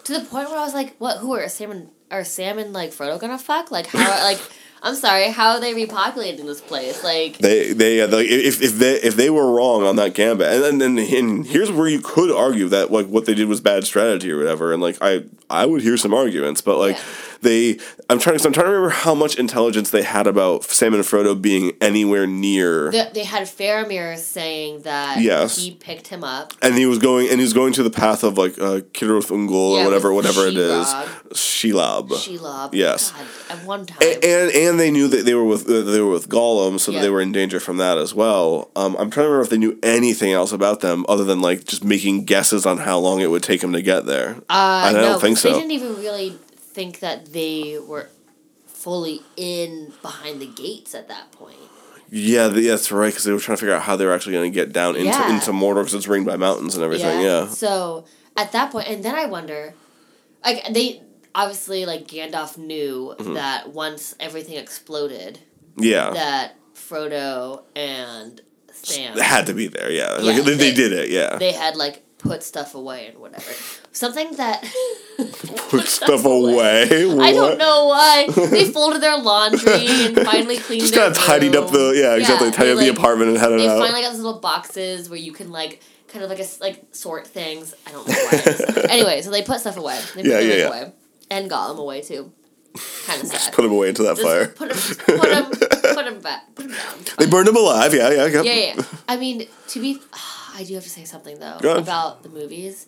To the point where I was like, "What? Who are Sam and are Sam and like Frodo gonna fuck? Like how? like I'm sorry, how are they repopulating this place? Like They they uh, like if, if they if they were wrong on that gambit and then and, and here's where you could argue that like what they did was bad strategy or whatever and like I I would hear some arguments but like Yeah. They I'm trying to I'm trying to remember how much intelligence they had about Sam and Frodo being anywhere near they, they had Faramir saying that Yes. he picked him up. and he was going and he was going to the path of like uh, Cirith Ungol Yeah, or whatever whatever it is Shelob. Shelob. Yes. God, at one time. A- and and they knew that they were with uh, they were with Gollum, so that Yeah. they were in danger from that as well. Um, I'm trying to remember if they knew anything else about them other than like just making guesses on how long it would take them to get there. Uh, I no, don't think 'cause so. They didn't even really think that they were fully in behind the gates at that point. Yeah, that's right, because they were trying to figure out how they were actually going to get down into Yeah. into Mordor because it's ringed by mountains and everything. Yeah, So at that point, and then I wonder, like they obviously like Gandalf knew Mm-hmm. that once everything exploded, yeah, that Frodo and Sam had to be there. Yeah, Yeah, like, they, they they- did it. Yeah, they had like put stuff away and whatever. Something that put stuff away. I don't know why they folded their laundry and finally cleaned. Just kind of tidied up the room. yeah exactly tidied up the apartment and headed They out. finally got those little boxes where you can like kind of like a like sort things. I don't know why. anyway, so they put stuff away. They put Yeah, yeah, yeah, yeah. away, and Gollum away too. Kind of sad. Put him away into that Just fire. Put him, put him, put him back. Put him down. They burned him alive. Yeah, yeah, yeah. Yeah, yeah. I mean, to be, I do have to say something though about the movies.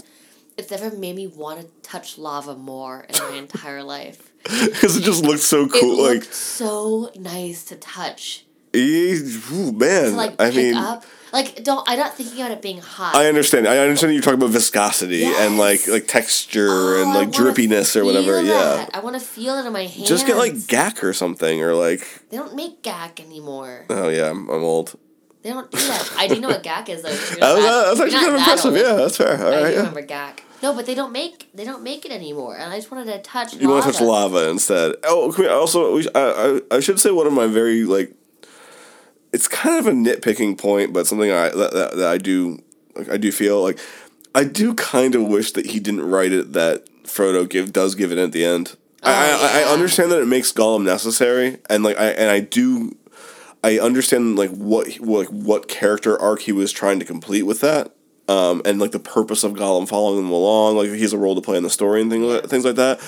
It's never made me want to touch lava more in my entire life. Because it just looked so cool. looked Like, so nice to touch, ooh, man. to like I mean, up. Like, don't I'm not thinking about it being hot. I understand. I understand that you're talking about viscosity and like like texture Oh, and like drippiness or whatever. feel Yeah. I want to feel it in my hands. Just get like gack or something or like. They don't make gack anymore. Oh yeah, I'm, I'm old. They don't do that. I do know what gack is though. so That was, not- that's uh, you're actually kind of impressive. old. Yeah, that's fair. All I right. do Yeah. remember gack. No, but they don't make they don't make it anymore, and I just wanted to touch. You want to touch lava instead. Oh, can we also we, I, I I should say one of my very like. It's kind of a nitpicking point, but something I that, that, that I do like, I do feel like I do kind of wish that he didn't write it that Frodo give does give it at the end. I, oh, I, I understand that it makes Gollum necessary, and like I and I do, I understand like what like what character arc he was trying to complete with that, um, and like the purpose of Gollum following them along. Like he has a role to play in the story and things like, things like that.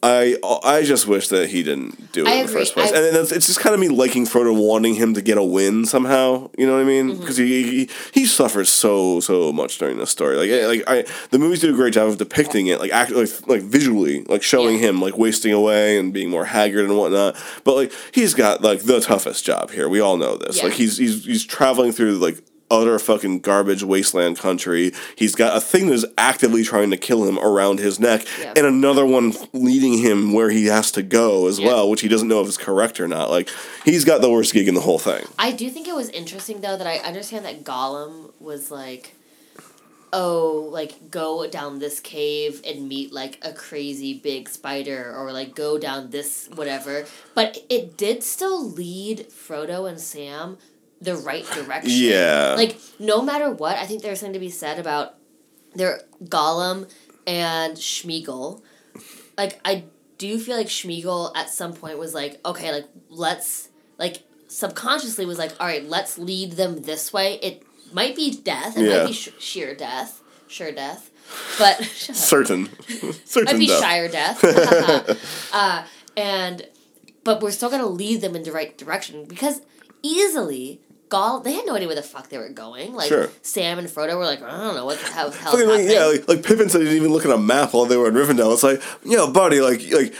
I I just wish that he didn't do it I in the first place, I- and it's, it's just kind of me liking Frodo wanting him to get a win somehow. You know what I mean? Mm-hmm. Because he, he he suffers so so much during this story. Like like I the movies do a great job of depicting it, like act like like visually, like showing Yeah. him like wasting away and being more haggard and whatnot. But like he's got like the toughest job here. We all know this. Yeah. Like he's he's he's traveling through like utter fucking garbage wasteland country. He's got a thing that's actively trying to kill him around his neck, and another one leading him where he has to go as Yeah. well, which he doesn't know if is correct or not. Like he's got the worst gig in the whole thing. I do think it was interesting though that I understand that Gollum was like, oh, like go down this cave and meet like a crazy big spider, or like go down this whatever. But it did still lead Frodo and Sam the right direction. Yeah. Like no matter what, I think there's something to be said about their Gollum and Smeagol. Like I do feel like Smeagol at some point was like, okay, like let's like subconsciously was like, all right, let's lead them this way. It might be death. It Yeah. might be sh- sheer death, sure death, but. Certain. Certain might be death. shire death. uh, and but we're still gonna lead them in the right direction because easily. Gall, they had no idea where the fuck they were going. Like Sure. Sam and Frodo were like, I don't know what the hell, hell's like, happening. yeah, like, like Pippin said he didn't even look at a map while they were in Rivendell. It's like, yo, buddy, like, like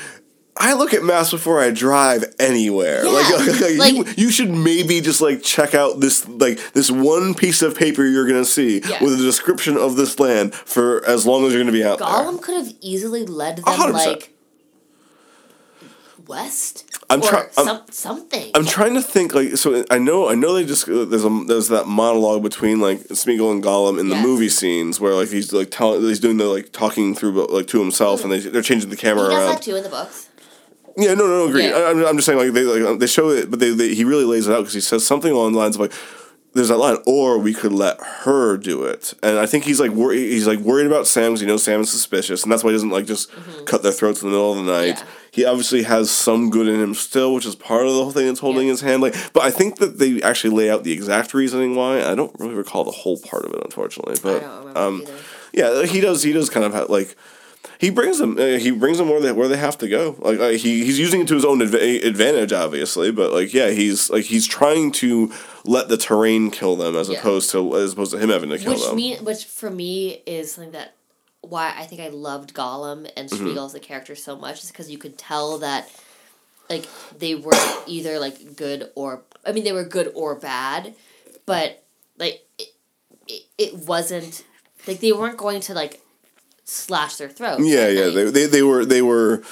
I look at maps before I drive anywhere. Yeah, Like, like, like- you, you should maybe just like check out this like this one piece of paper you're gonna see Yeah. with a description of this land for as long as you're gonna be out Gollum could have easily led them 100%. like west I'm or some, something. I'm trying to think like so. I know I know they just there's a there's that monologue between like Smeagol and Gollum in the Yes. movie scenes where like he's like telling he's doing the like talking through but like to himself and they they're changing the he camera does around. that too in the books. Yeah, no, no, no, agree. Yeah. I, I'm, I'm just saying, like they like they show it, but they, they he really lays it out because he says something along the lines of like, "There's that line," or we could let her do it, and I think he's like wor- he's like worried about Sam because he knows Sam is suspicious, and that's why he doesn't like just cut their throats in the middle of the night. Mm-hmm. Yeah. He obviously has some good in him still, which is part of the whole thing that's holding Yeah. his hand. Like, but I think that they actually lay out the exact reasoning why. I don't really recall the whole part of it, unfortunately. But um, either. yeah, he does. He does kind of have, like he brings them. Uh, he brings them where they where they have to go. Like uh, he he's using it to his own adva- advantage, obviously. But like yeah, he's like he's trying to let the terrain kill them as Yeah. opposed to as opposed to him having to kill Which them. me, which for me is something that why I think I loved Gollum and Mm-hmm. As a character so much is because you could tell that like they were either like good or I mean they were good or bad, but like it, it, it wasn't like they weren't going to like slash their throats. yeah, yeah. They, they they were they were.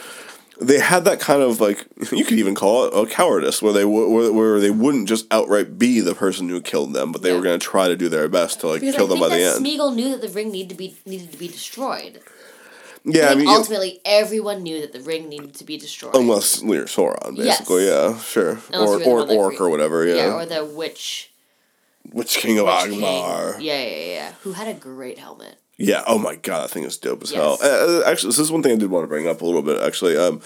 They had that kind of like you could even call it a cowardice, where they w- where, where they wouldn't just outright be the person who killed them, but they Yeah. were going to try to do their best to like because kill them by the end. Smeagol knew that the ring needed to be needed to be destroyed. yeah, I mean, ultimately everyone knew that the ring needed to be destroyed. unless you're Sauron, basically, yeah, sure, Unless or or orc or whatever, yeah. yeah, or the witch Which King of Witch Angmar? Yeah, yeah, yeah. Who had a great helmet. Yeah. Oh my god, that thing is dope as Yes. hell. Uh, uh, actually, this is one thing I did want to bring up a little bit. Actually, um,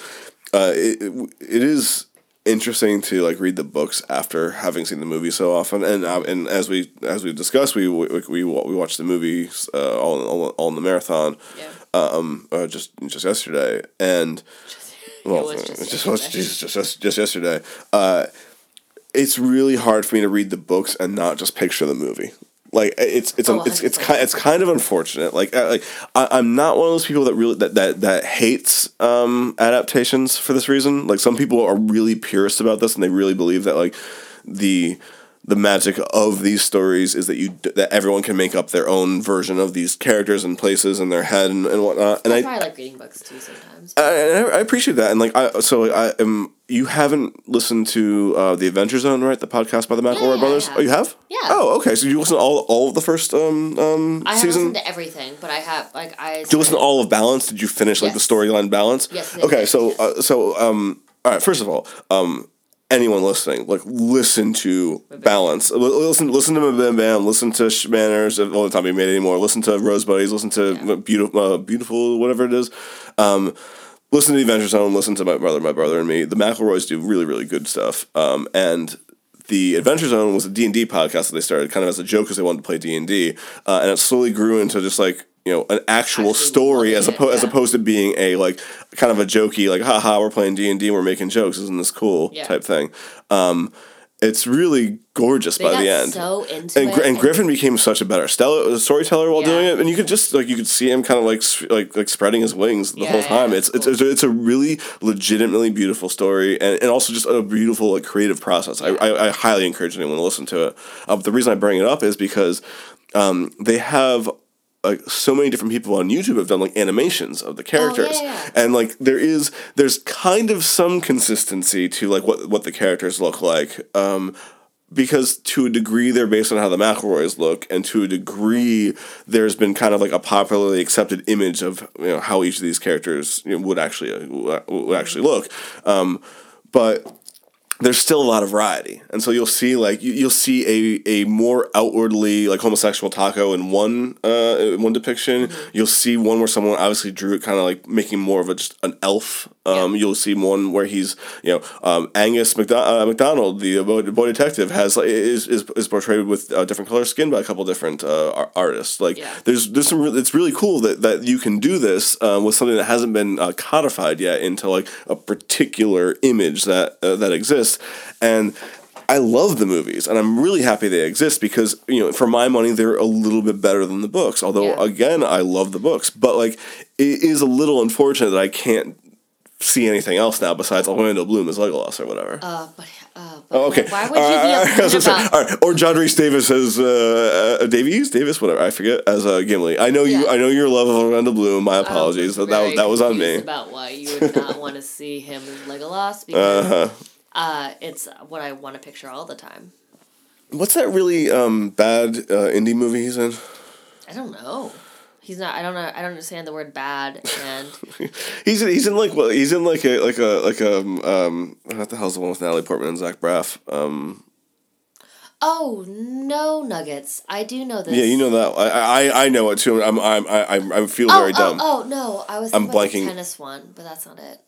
uh, it, it it is interesting to like read the books after having seen the movie so often, and uh, and as we as we discussed, we we we, we watched the movies uh, all, all all in the marathon. Yeah. Um, uh, just just yesterday, and well, was just just yesterday. Just just just yesterday. Uh, it's really hard for me to read the books and not just picture the movie. Like it's it's Oh, it's it's 100%. kind it's kind of unfortunate. Like I, like I, I'm not one of those people that really that that that hates um, adaptations for this reason. Like some people are really purist about this and they really believe that like the the magic of these stories is that you that everyone can make up their own version of these characters and places in their head and, and whatnot. And That's I, why I like reading books too sometimes. I, I appreciate that, and like I, so I am. You haven't listened to uh, the Adventure Zone, right? The podcast by the McElroy yeah, I brothers. have. Oh, you have? Yeah. Oh, okay. So you listen to all all of the first um um I season. listened to everything, but I have like I. Did you listen to all of Balance? Did you finish like Yes. the storyline Balance? Yes, Okay, yes, so yes. uh, so um all right. First of all, um anyone listening, like listen to Balance. Listen listen to Bam Bam. Listen to Shmanners. If all the time he made anymore. Listen to Rose Buddies. Listen to Yeah. beautiful uh, beautiful whatever it is. Um, listen to the Adventure Zone. Listen to my brother, my brother, and me. The McElroys do really really good stuff. Um, and the Adventure Zone was a D and D podcast that they started kind of as a joke because they wanted to play D and D, uh, and it slowly grew into just like you know an actual story as opposed as opposed to being a like kind of a jokey like haha we're playing D and D we're making jokes isn't this cool Yeah. type thing. Um, it's really gorgeous They by the end. so into and, it. And Griffin became such a better storyteller while Yeah. doing it, and you could just like you could see him kind of like like like spreading his wings the Yeah, whole time. yeah, it's, it's it's it's a, really legitimately beautiful story, and, and also just a beautiful like creative process. I, I, I highly encourage anyone to listen to it. Uh, but the reason I bring it up is because um, they have like so many different people on YouTube have done like animations of the characters, Oh, yeah. and like there is there's kind of some consistency to like what what the characters look like. Um, because to a degree they're based on how the McElroys look, and to a degree there's been kind of like a popularly accepted image of you know how each of these characters you know, would actually uh, would actually look, um, but there's still a lot of variety, and so you'll see like you, you'll see a, a more outwardly like homosexual taco in one uh in one depiction. You'll see one where someone obviously drew it kind of like making more of a just an elf Um, You'll see one where he's, you know, um, Angus McDo- uh, McDonald, the boy, boy detective, has like is, is, is portrayed with uh, different color skin by a couple different uh, artists. Like, Yeah. there's there's some. Re- it's really cool that, that you can do this um, with something that hasn't been uh, codified yet into like a particular image that uh, that exists, and. I love the movies, and I'm really happy they exist because you know, for my money, they're a little bit better than the books. Although, Yeah. again, I love the books, but like, it is a little unfortunate that I can't see anything else now besides Orlando Bloom as Legolas or whatever. Uh, but, uh, but Oh, okay. why would you Uh, be upset about? all right. Or John Rhys Davis as uh, uh, Davies, Davis, whatever I forget as uh, Gimli. I know you. I know your love of Orlando Bloom. My apologies. That that was that was on me. About why you would not want to see him as Legolas because Uh-huh. uh, it's what I want to picture all the time. What's that really um, bad uh, indie movie he's in? I don't know. He's not. I don't know. I don't understand the word bad and He's he's in like well he's in like a like a like a um what the hell's the one with Natalie Portman and Zach Braff um oh no nuggets. I do know this. yeah you know that I I, I know it too I'm I'm I I I feel Oh, very dumb. oh, oh no! I was I'm about the blanking. tennis one, but that's not it.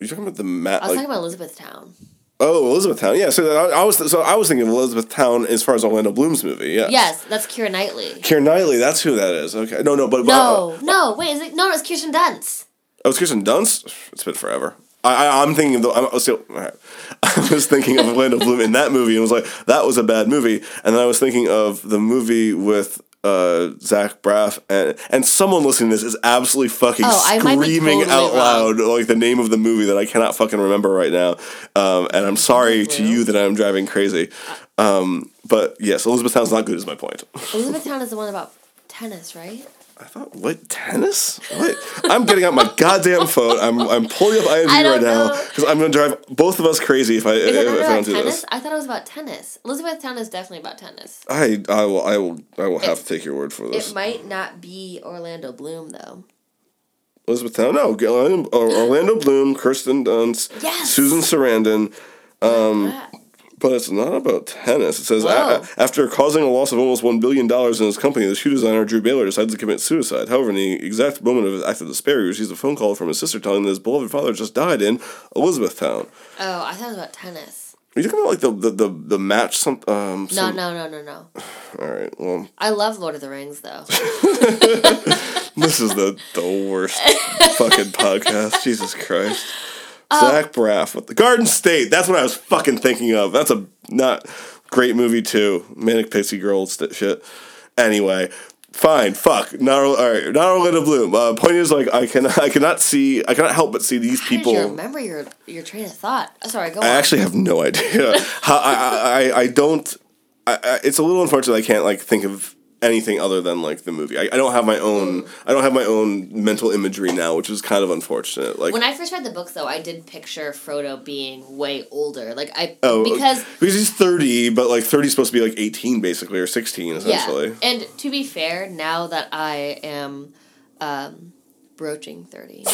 You're talking about the mat I was like talking about Elizabethtown. Oh Elizabethtown yeah so I, I was so I was thinking of Elizabethtown as far as Orlando Bloom's movie yeah Yes, that's Keira Knightley. Keira Knightley that's who that is okay no no but No, uh, no, wait, is it? No, it's Kirsten Dunst. Oh, it's Kirsten Dunst. It's been forever. I, I I'm thinking of the I'm right. I was thinking of Orlando Bloom in that movie and was like that was a bad movie, and then I was thinking of the movie with uh Zach Braff and and someone listening to this is absolutely fucking Oh, I might be screaming totally out wrong. loud like the name of the movie that I cannot fucking remember right now, um, and I'm sorry to you that I'm driving crazy, um, but yes, Elizabethtown's not good is my point. Elizabethtown is the one about tennis, right? I thought, what tennis? What? I'm getting out my goddamn phone. I'm I'm pulling up IMDb right don't now because I'm gonna drive both of us crazy if I if, if I don't do tennis? this. I thought it was about tennis. Elizabethtown is definitely about tennis. I I will I will I will have to take your word for this. It might not be Orlando Bloom though. Elizabethtown, no, Orlando, Bloom, Kirsten Dunst, Yes! Susan Sarandon, Um, but it's not about tennis. It says a- after causing a loss of almost one billion dollars in his company, the shoe designer Drew Baylor decides to commit suicide. However, in the exact moment of his act of despair, he receives a phone call from his sister telling him that his beloved father just died in Elizabethtown. oh, I thought it was about tennis. Are you talking about like the the, the, the match? Some um. No, no, no, no, no. All right. Well, I love Lord of the Rings though. this is the the worst fucking podcast. Jesus Christ. Oh. Zach Braff with the Garden State. That's what I was fucking thinking of. That's a not great movie too. Manic Pixie Girl st- shit. Anyway, fine. Fuck. Not all right. Not Orlando Bloom. Uh, point is, like, I can I cannot see. I cannot help but see these How did you people. remember your your train of thought? Oh, sorry, go I on. actually have no idea. How I, I, I, I don't. I, I, it's a little unfortunate. I can't like think of anything other than like the movie. I, I don't have my own. I don't have my own mental imagery now, which is kind of unfortunate. Like when I first read the book though, I did picture Frodo being way older. Like I oh because because he's thirty, but like thirty is supposed to be like eighteen basically or sixteen essentially. yeah. And to be fair, now that I am um, broaching thirty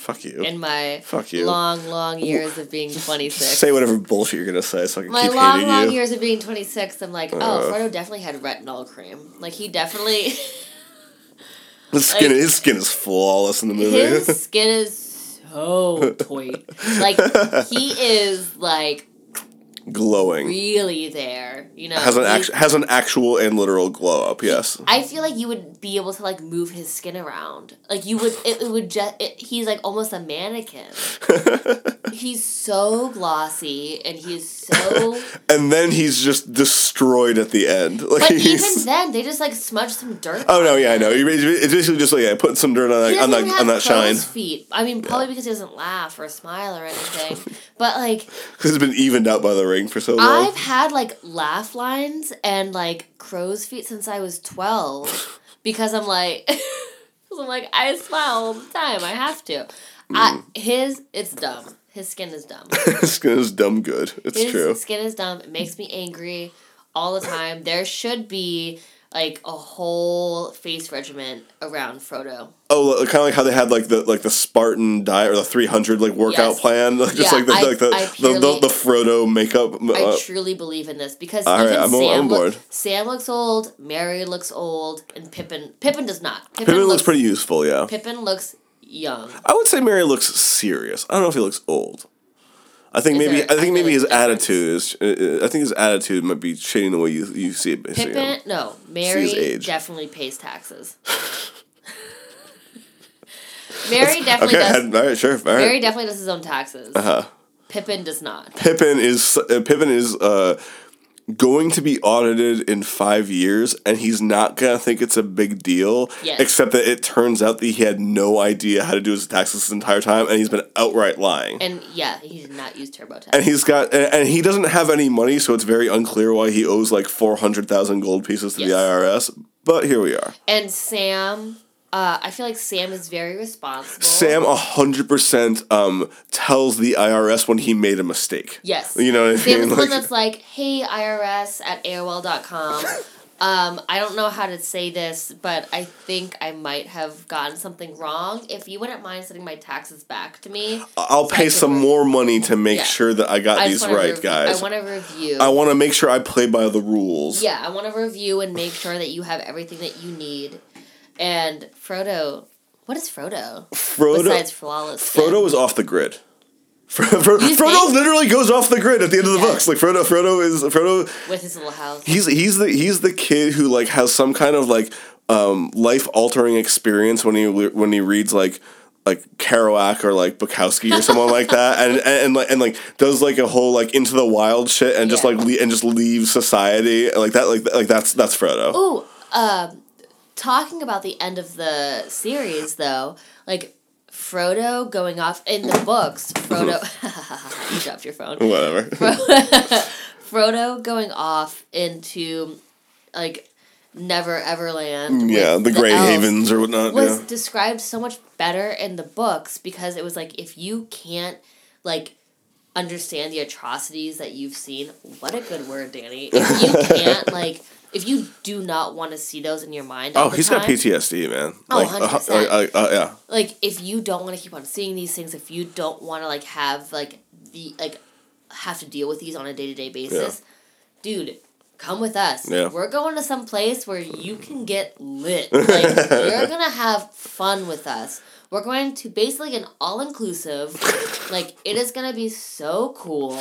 Fuck you. in my Fuck you. long, long years of being twenty six. Say whatever bullshit you're gonna say, so I can my keep long, hating long you. years of being 26, I'm like, oh, Uh. Frodo definitely had retinol cream. Like, he definitely, His skin, like- his skin is flawless in the movie. his skin is so tight. Like, he is, like, Glowing. really there, you know? has an act- has an actual and literal glow up. Yes. I feel like you would be able to, like, move his skin around. Like, you would, it, it would just, it, he's, like, almost a mannequin. he's so glossy, and he's so... and then he's just destroyed at the end. Like But even then, they just, like, smudge some dirt Oh no! Yeah, I know. It's basically just like yeah, put some dirt on that on that on that shine feet. I mean, probably because he doesn't laugh or smile or anything. but like, because it's been evened out by the for so long. I've had like laugh lines and like crow's feet since I was twelve because I'm like, because I'm like I smile all the time. I have to. I, Mm. his it's dumb. His skin is dumb. His skin is dumb good. It's His true. skin is dumb. It makes me angry all the time. There should be like a whole face regimen around Frodo. Oh, kind of like how they had like the like the Spartan diet or the three hundred like workout Yes. plan, like just Yeah, like the I- like the, I the, the the Frodo makeup. I Uh, truly believe in this because all right, I'm- Sam, I'm look-. Sam looks old, Merry looks old, and Pippin Pippin does not. Pippin, Pippin looks pretty useful, yeah. Pippin looks young. I would say Merry looks serious. I don't know if he looks old. I think Is maybe there- I think maybe his difference. attitude is. Uh, I think his attitude might be shading the way you you see it. basically. Pippin, no, Merry definitely pays taxes. Merry definitely Okay, does. all right, sure, all right. Merry definitely does his own taxes. Uh-huh. Pippin does not. Pippin is uh, Pippin is uh, going to be audited in five years, and he's not gonna think it's a big deal. Yes. Except that it turns out that he had no idea how to do his taxes this entire time, and he's been outright lying. And yeah, he did not use TurboTax. and he's got and and he doesn't have any money, so it's very unclear why he owes like four hundred thousand gold pieces to the IRS. But here we are. And Sam, uh, I feel like Sam is very responsible. Sam hundred percent um tells the IRS when he made a mistake. Yes. You know what I Sam mean? is the one that's like, hey, IRS at AOL.com. Um, I don't know how to say this, but I think I might have gotten something wrong. If you wouldn't mind sending my taxes back to me, I'll so pay some re- more money to make Yeah. sure that I got I these right, rev- guys. I want to review. I want to make sure I play by the rules. yeah, I want to review and make sure that you have everything that you need. And Frodo, what is Frodo? Frodo, Besides flawless. skin? Frodo is off the grid. Fro- Fro- Frodo literally goes off the grid at the end of the Yeah. books. Like Frodo, Frodo is Frodo. with his little house. He's he's the he's the kid who like has some kind of like um, life altering experience when he when he reads like like Kerouac or like Bukowski or someone like that, and, and and like and like does like a whole like into the wild shit and just like le- and just leaves society like that like like that's that's Frodo. Ooh, um, talking about the end of the series though, like Frodo going off in the books. Frodo, you dropped your phone. Whatever. Frodo going off into like Never Everland. Mm, yeah, with the Grey Havens or whatnot. was yeah. described so much better in the books because it was like if you can't like understand the atrocities that you've seen what a good word danny if you can't like if you do not want to see those in your mind all Oh, he's time, got PTSD, man. Oh, like, uh, 100%. uh, uh, uh, yeah. like if you don't want to keep on seeing these things if you don't want to like have like the like have to deal with these on a day-to-day basis dude come with us Yeah. we're going to some place where you can get lit like you're gonna have fun with us we're going to basically an all-inclusive like it is gonna be so cool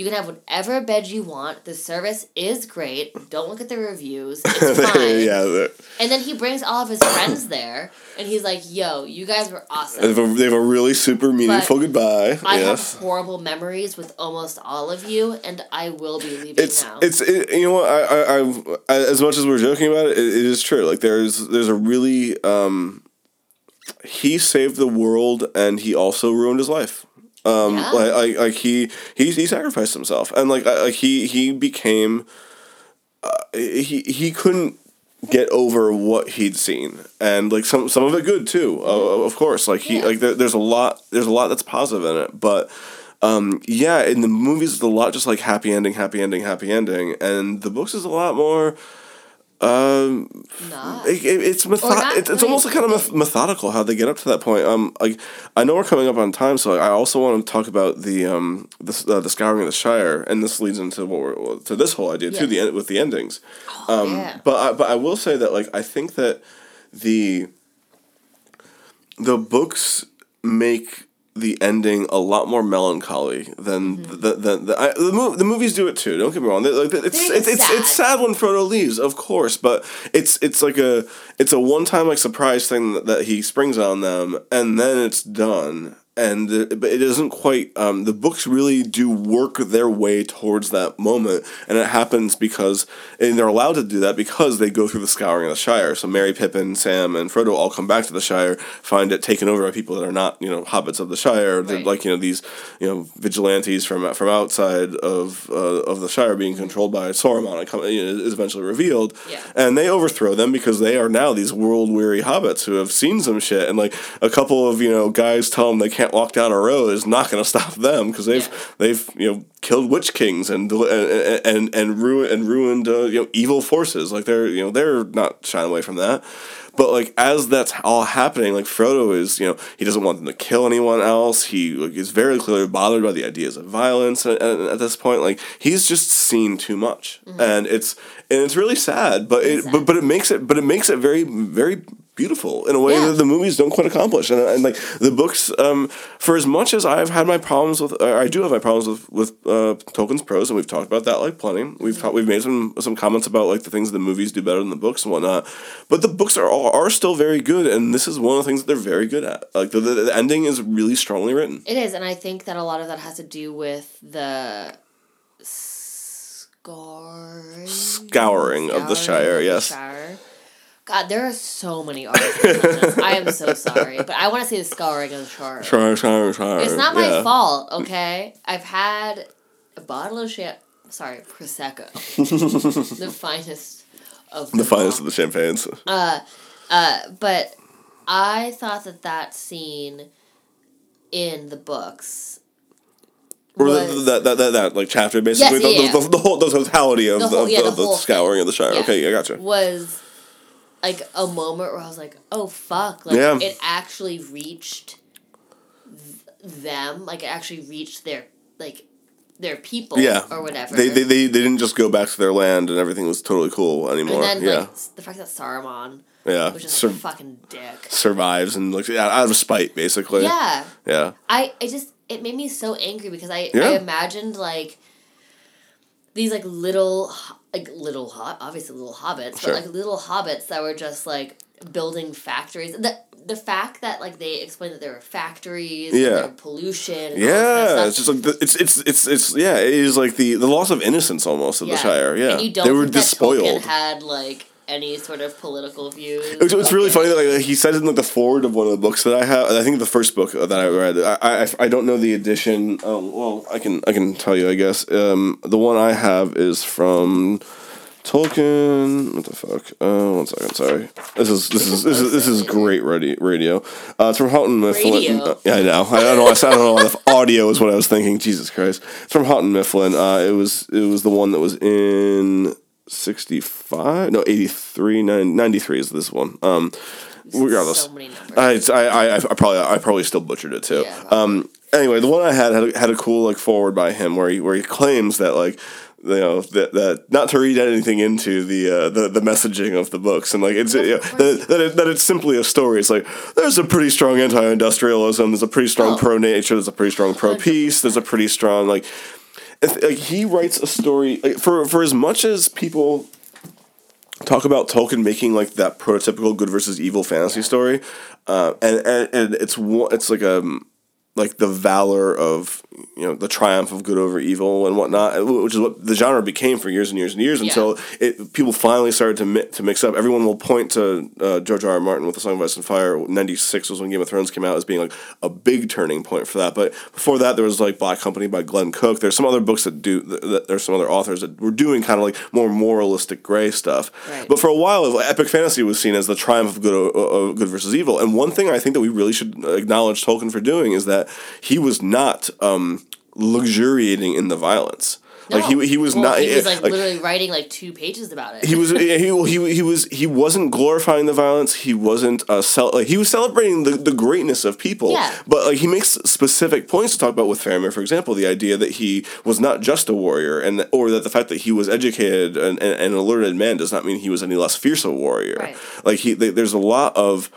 you can have whatever bed you want the service is great don't look at the reviews it's fine yeah, and then he brings all of his friends there, and he's like, "Yo, you guys were they awesome. have, a, they have a really super meaningful goodbye. I yes. have horrible memories with almost all of you, and I will be leaving it's now." it's it, you know what I, I I as much as we're joking about it, it, it is true. Like there's there's a really um, he saved the world and he also ruined his life. Um, Yeah. like, like like he he he sacrificed himself. And like like he he became uh, he he couldn't get over what he'd seen. And like some some of it good too uh, of course. Like he Yeah. like there, there's a lot there's a lot that's positive in it. But um yeah in the movies it's a lot just like happy ending happy ending happy ending. And the books is a lot more um Not. it, it- it's Or method- not it's, it's almost kind of meth- methodical how they get up to that point. Um, like I know we're coming up on time, so I also want to talk about the um the uh, the scouring of the Shire, and this leads into what we're to this whole idea too. The end with the endings, Oh, um, yeah. but I, but I will say that like I think that the the books make the ending a lot more melancholy than Mm-hmm. the the the, I, the, mo- the movies do it too. Don't get me wrong. They, like it's They're it's, it's sad. it's sad when Frodo leaves, of course, but it's it's like a it's a one time like surprise thing that, that he springs on them, and then it's done. And the, but it isn't quite. Um, the books really do work their way towards that moment, and it happens because and they're allowed to do that because they go through the scouring of the Shire. So Merry, Pippin, Sam, and Frodo all come back to the Shire, find it taken over by people that are not you know hobbits of the Shire. They're Right. like you know these you know vigilantes from from outside of uh, of the Shire being controlled by Sauron. It come, you know, is eventually revealed, Yeah. and they overthrow them because they are now these world weary hobbits who have seen some shit, and like a couple of you know guys tell them they can't walk down a road is not going to stop them because they've Yeah. they've you know killed witch kings and and and and ruined and ruined uh, you know evil forces like they're you know they're not shying away from that. But like as that's all happening, like Frodo is, you know, he doesn't want them to kill anyone else. He like, is very clearly bothered by the ideas of violence. And, and at this point, like he's just seen too much, and it's and it's really sad. But it but, but it makes it but it makes it very very beautiful in a way Yeah. that the movies don't quite accomplish. And, and like the books, um, for as much as I've had my problems with, I do have my problems with with uh, Tolkien's prose, and we've talked about that like plenty. We've talked, we've made some some comments about like the things the movies do better than the books and whatnot. But the books are all, are still very good, and this is one of the things that they're very good at. Like the, the, the ending is really strongly written. It is, and I think that a lot of that has to do with the scoring, Scouring of the Shire, yes. Shire. God, there are so many articles on. I am so sorry, but I want to see the scouring of the Shire. Shire, shire, shire. It's not my yeah. fault, okay? I've had a bottle of champ. Sorry, prosecco, the finest of The finest of the champagnes. Uh, but I thought that that scene in the books Or was- that, that, that, that, like chapter, basically. Yes, yeah, the, the, the, whole, the totality of The the, whole- yeah, the, the the, whole scouring thing. of the Shire. Yeah. Okay, I gotcha. was like a moment where I was like, "Oh fuck!" Like Yeah. it actually reached th- them. Like it actually reached their like their people. Yeah. or whatever. They, they, they, they didn't just go back to their land and everything was totally cool anymore. and then yeah. like the fact that Saruman, yeah. which is Sur- like a fucking dick. survives and looks out out of spite, basically. Yeah. Yeah. I it just it made me so angry because I I imagined like these like little like little hot obviously little hobbits Sure. but like little hobbits that were just like building factories the the fact that like they explained that there were factories Yeah. pollution Yeah, kind of it's just like the, it's it's it's it's yeah, it is like the the loss of innocence almost of the Shire. Yeah, and you don't they were despoiled. Tolkien had like any sort of political views It's, it's really funny that like, he says in like the forward of one of the books that I have. I think the first book that I read. I I, I don't know the edition. Oh well, I can I can tell you. I guess um, the one I have is from Tolkien. What the fuck? Uh, one second. Sorry. This is this is this is this is great radio. Radio. Uh, it's from Houghton Mifflin. Radio. Uh, yeah, I know. I don't know. I don't know if audio is what I was thinking. Jesus Christ. It's from Houghton Mifflin. Uh, it was it was the one that was in. 65 no 83 nine- 93 is this one um regardless so I, I, I, I probably I probably still butchered it too. Yeah, um. Anyway, the one I had had a, had a cool like forward by him where he where he claims that like you know that, that not to read anything into the uh, the the messaging of the books and like it's you know, that that, it, that it's simply a story. It's like there's a pretty strong anti-industrialism. There's a pretty strong Oh. pro nature. There's a pretty strong pro peace. There's a pretty strong like. Like he writes a story like, for for as much as people talk about Tolkien making like that prototypical good versus evil fantasy story, uh, and, and and it's it's like um like the valor of you know the triumph of good over evil and whatnot, uh, which is what the genre became for years and years and years until it people finally started to mi- to mix up. Everyone will point to uh, George R. R. Martin with the Song of Ice and Fire. Ninety six was when Game of Thrones came out as being like a big turning point for that. But before that, there was like Black Company by Glenn Cook. There's some other books that do. That, there's some other authors that were doing kind of like more moralistic gray stuff. Right. But for a while, epic fantasy was seen as the triumph of good, of good versus evil. And one thing I think that we really should acknowledge Tolkien for doing is that he was not um, luxuriating in the violence. Like he, he was Well, not. he was like, like, literally writing like two pages about it he was he, he, he was he wasn't glorifying the violence. He wasn't uh, cel- like he was celebrating the, the greatness of people. Yeah. But like he makes specific points to talk about with Faramir, for example, the idea that he was not just a warrior, and or that the fact that he was educated and, and, and a learned man does not mean he was any less fierce a warrior. Right. Like he, th- there's a lot of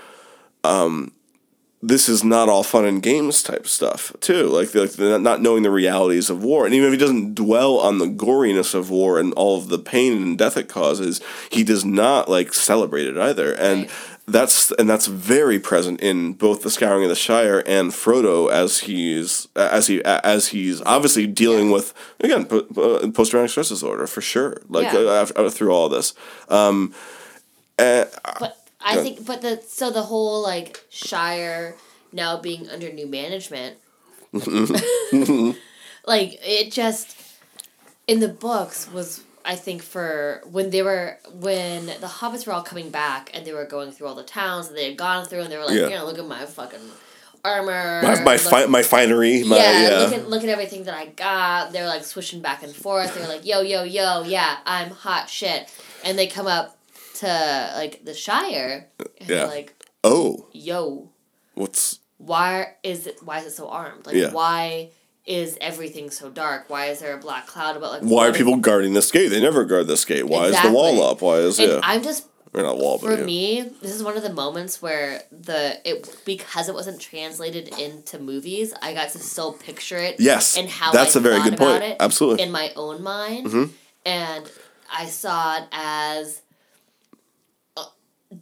this is not all fun and games type stuff too. Like the, like the not knowing the realities of war, and even if he doesn't dwell on the goriness of war and all of the pain and death it causes, he does not like celebrate it either. And Right. that's and that's very present in both the Scouring of the Shire and Frodo as he's as he as he's obviously dealing with again post traumatic stress disorder for sure. Like Yeah. uh, after, through all this. Um, uh, But I think, but the so the whole like Shire now being under new management, like it just in the books was I think for when they were when the hobbits were all coming back and they were going through all the towns that they had gone through and they were like, Yeah. you know, look at my fucking armor, my my, look- fi- my finery, my yeah, yeah. look at look at everything that I got. They're like swishing back and forth. They're like, yo, yo, yo, yeah, I'm hot shit. And they come up to like the Shire, and Yeah. like, Oh, "Yo, what's why is it? Why is it so armed? Like, Yeah. why is everything so dark? Why is there a black cloud about like? why are people guarding this gate? They never guard this gate. Why is the wall up? Why is And yeah? I'm just or not wall, for yeah. me, this is one of the moments where the it because it wasn't translated into movies, I got to still picture it. Yes, and how that's I a very good about point. It Absolutely. in my own mind, Mhm. and I saw it as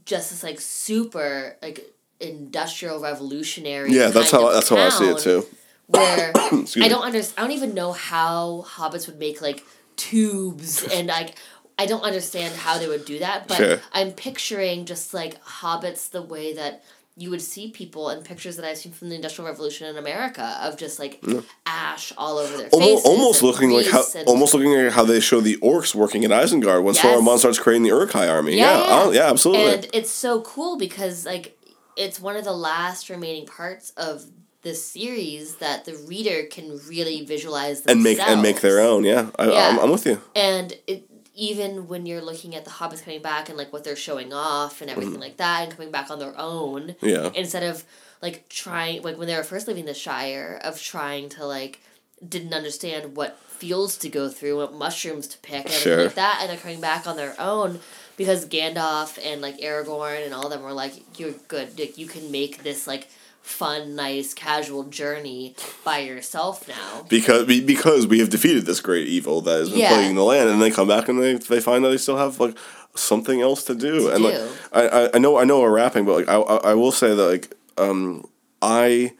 just this like super like industrial revolutionary. yeah, that's how that's how I see it too. Where I don't understand. I don't even know how hobbits would make like tubes and like. I don't understand how they would do that, but Sure. I'm picturing just like hobbits the way that you would see people in pictures that I've seen from the Industrial Revolution in America of just like ash all over their faces. Almost, almost looking like how almost looking like how they show the orcs working at Isengard when Yes. Sauron starts creating the Uruk-hai army. Yeah, Yeah, yeah. oh, yeah, absolutely. And it's so cool because like it's one of the last remaining parts of this series that the reader can really visualize and make and make their own. Yeah, I, Yeah. I'm, I'm with you. And it, even when you're looking at the hobbits coming back and like what they're showing off and everything Mm-hmm. like that and coming back on their own Yeah, instead of like trying like when they were first leaving the shire of trying to like didn't understand what fields to go through what mushrooms to pick and everything Sure. like that and they're coming back on their own because gandalf and like aragorn and all of them were like you're good like you can make this like fun nice casual journey by yourself now because because we have defeated this great evil that has been Yeah. plaguing the land, and they come back and they they find that they still have like something else to do. To and like do. I, I I know I know we're rapping, but like I I, I will say that like um I.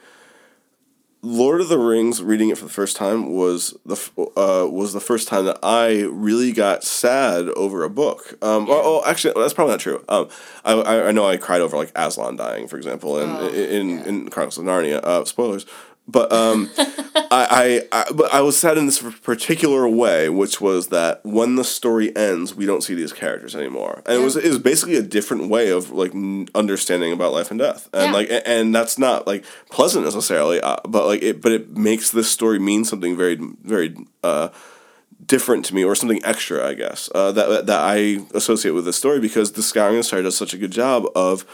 Lord of the Rings, reading it for the first time was the uh, was the first time that I really got sad over a book. Um, well, oh, actually, that's probably not true. Um, I, I I know I cried over like Aslan dying, for example, in Oh, in, yeah. in Chronicles of Narnia. Uh, spoilers, but um, I, I, I but I was sad in this particular way, which was that when the story ends, we don't see these characters anymore, and it was it was basically a different way of like n- understanding about life and death, and Yeah. like and that's not like pleasant necessarily, uh, but like it but it makes this story mean something very very uh, different to me or something extra, I guess uh, that that I associate with this story because the Scouring Star does such a good job of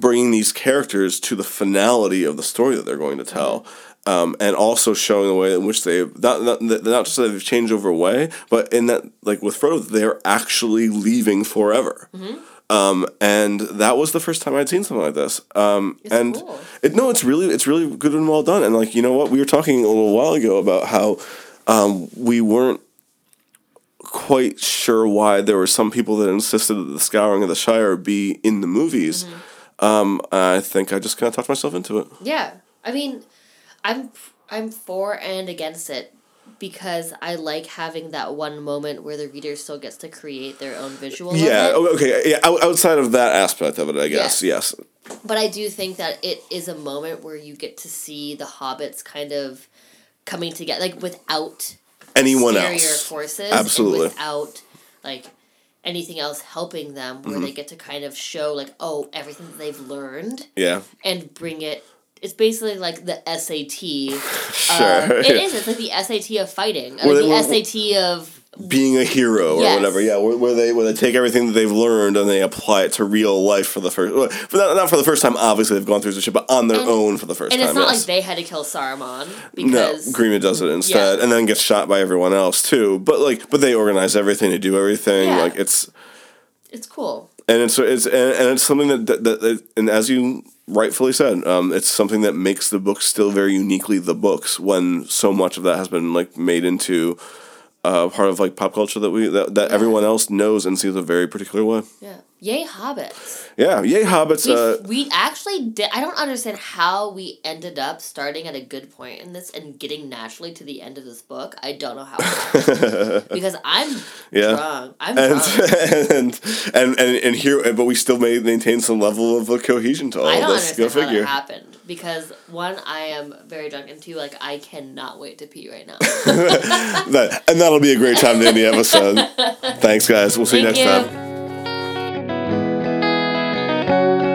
bringing these characters to the finality of the story that they're going to tell. Um, and also showing the way in which they not not, not just that they've changed over a way, but in that like with Frodo, they're actually leaving forever. Um, and that was the first time I'd seen something like this. Um, and cool. it no, it's really it's really good and well done. And like you know what, we were talking a little while ago about how um, we weren't quite sure why there were some people that insisted that the Scouring of the Shire be in the movies. Um, I think I just kind of talked myself into it. Yeah, I mean, I'm I'm for and against it because I like having that one moment where the reader still gets to create their own visual. Yeah. Okay. Yeah. out- Outside of that aspect of it, I guess. Yes. But I do think that it is a moment where you get to see the hobbits kind of coming together, like without Anyone else? forces, Absolutely. without like anything else helping them, where Mm-hmm. they get to kind of show like oh everything that they've learned Yeah. and bring it. It's basically like the SAT. Sure. It is. It's like the SAT of fighting. Where the where- SAT of Being a hero or whatever. Yeah. Where, where they where they take everything that they've learned and they apply it to real life for the first. For not, not for the first time. Obviously, they've gone through some shit, but on their And- own for the first and time. it's not yes. like they had to kill Saruman No, because Greenwood does it instead, Yeah. and then gets shot by everyone else too. But like, but they organize everything, they do everything. Yeah. Like it's it's cool. and it's it's and, and it's something that, that, that, that and as you rightfully said um, it's something that makes the books still very uniquely the books when so much of that has been like made into uh, part of like pop culture that we that, that everyone else knows and sees a very particular way Yeah. Yay, hobbits. yeah yay hobbits We uh, we actually did. I don't understand how we ended up starting at a good point in this and getting naturally to the end of this book. I don't know how. because I'm Yeah. drunk. I'm and, drunk. and and and and here but we still may maintain some level of cohesion to all I don't this go understand how figure that happened because one, I am very drunk, and two, like I cannot wait to pee right now. and that'll be a great time to end the episode thanks guys we'll see you next you. time Thank you.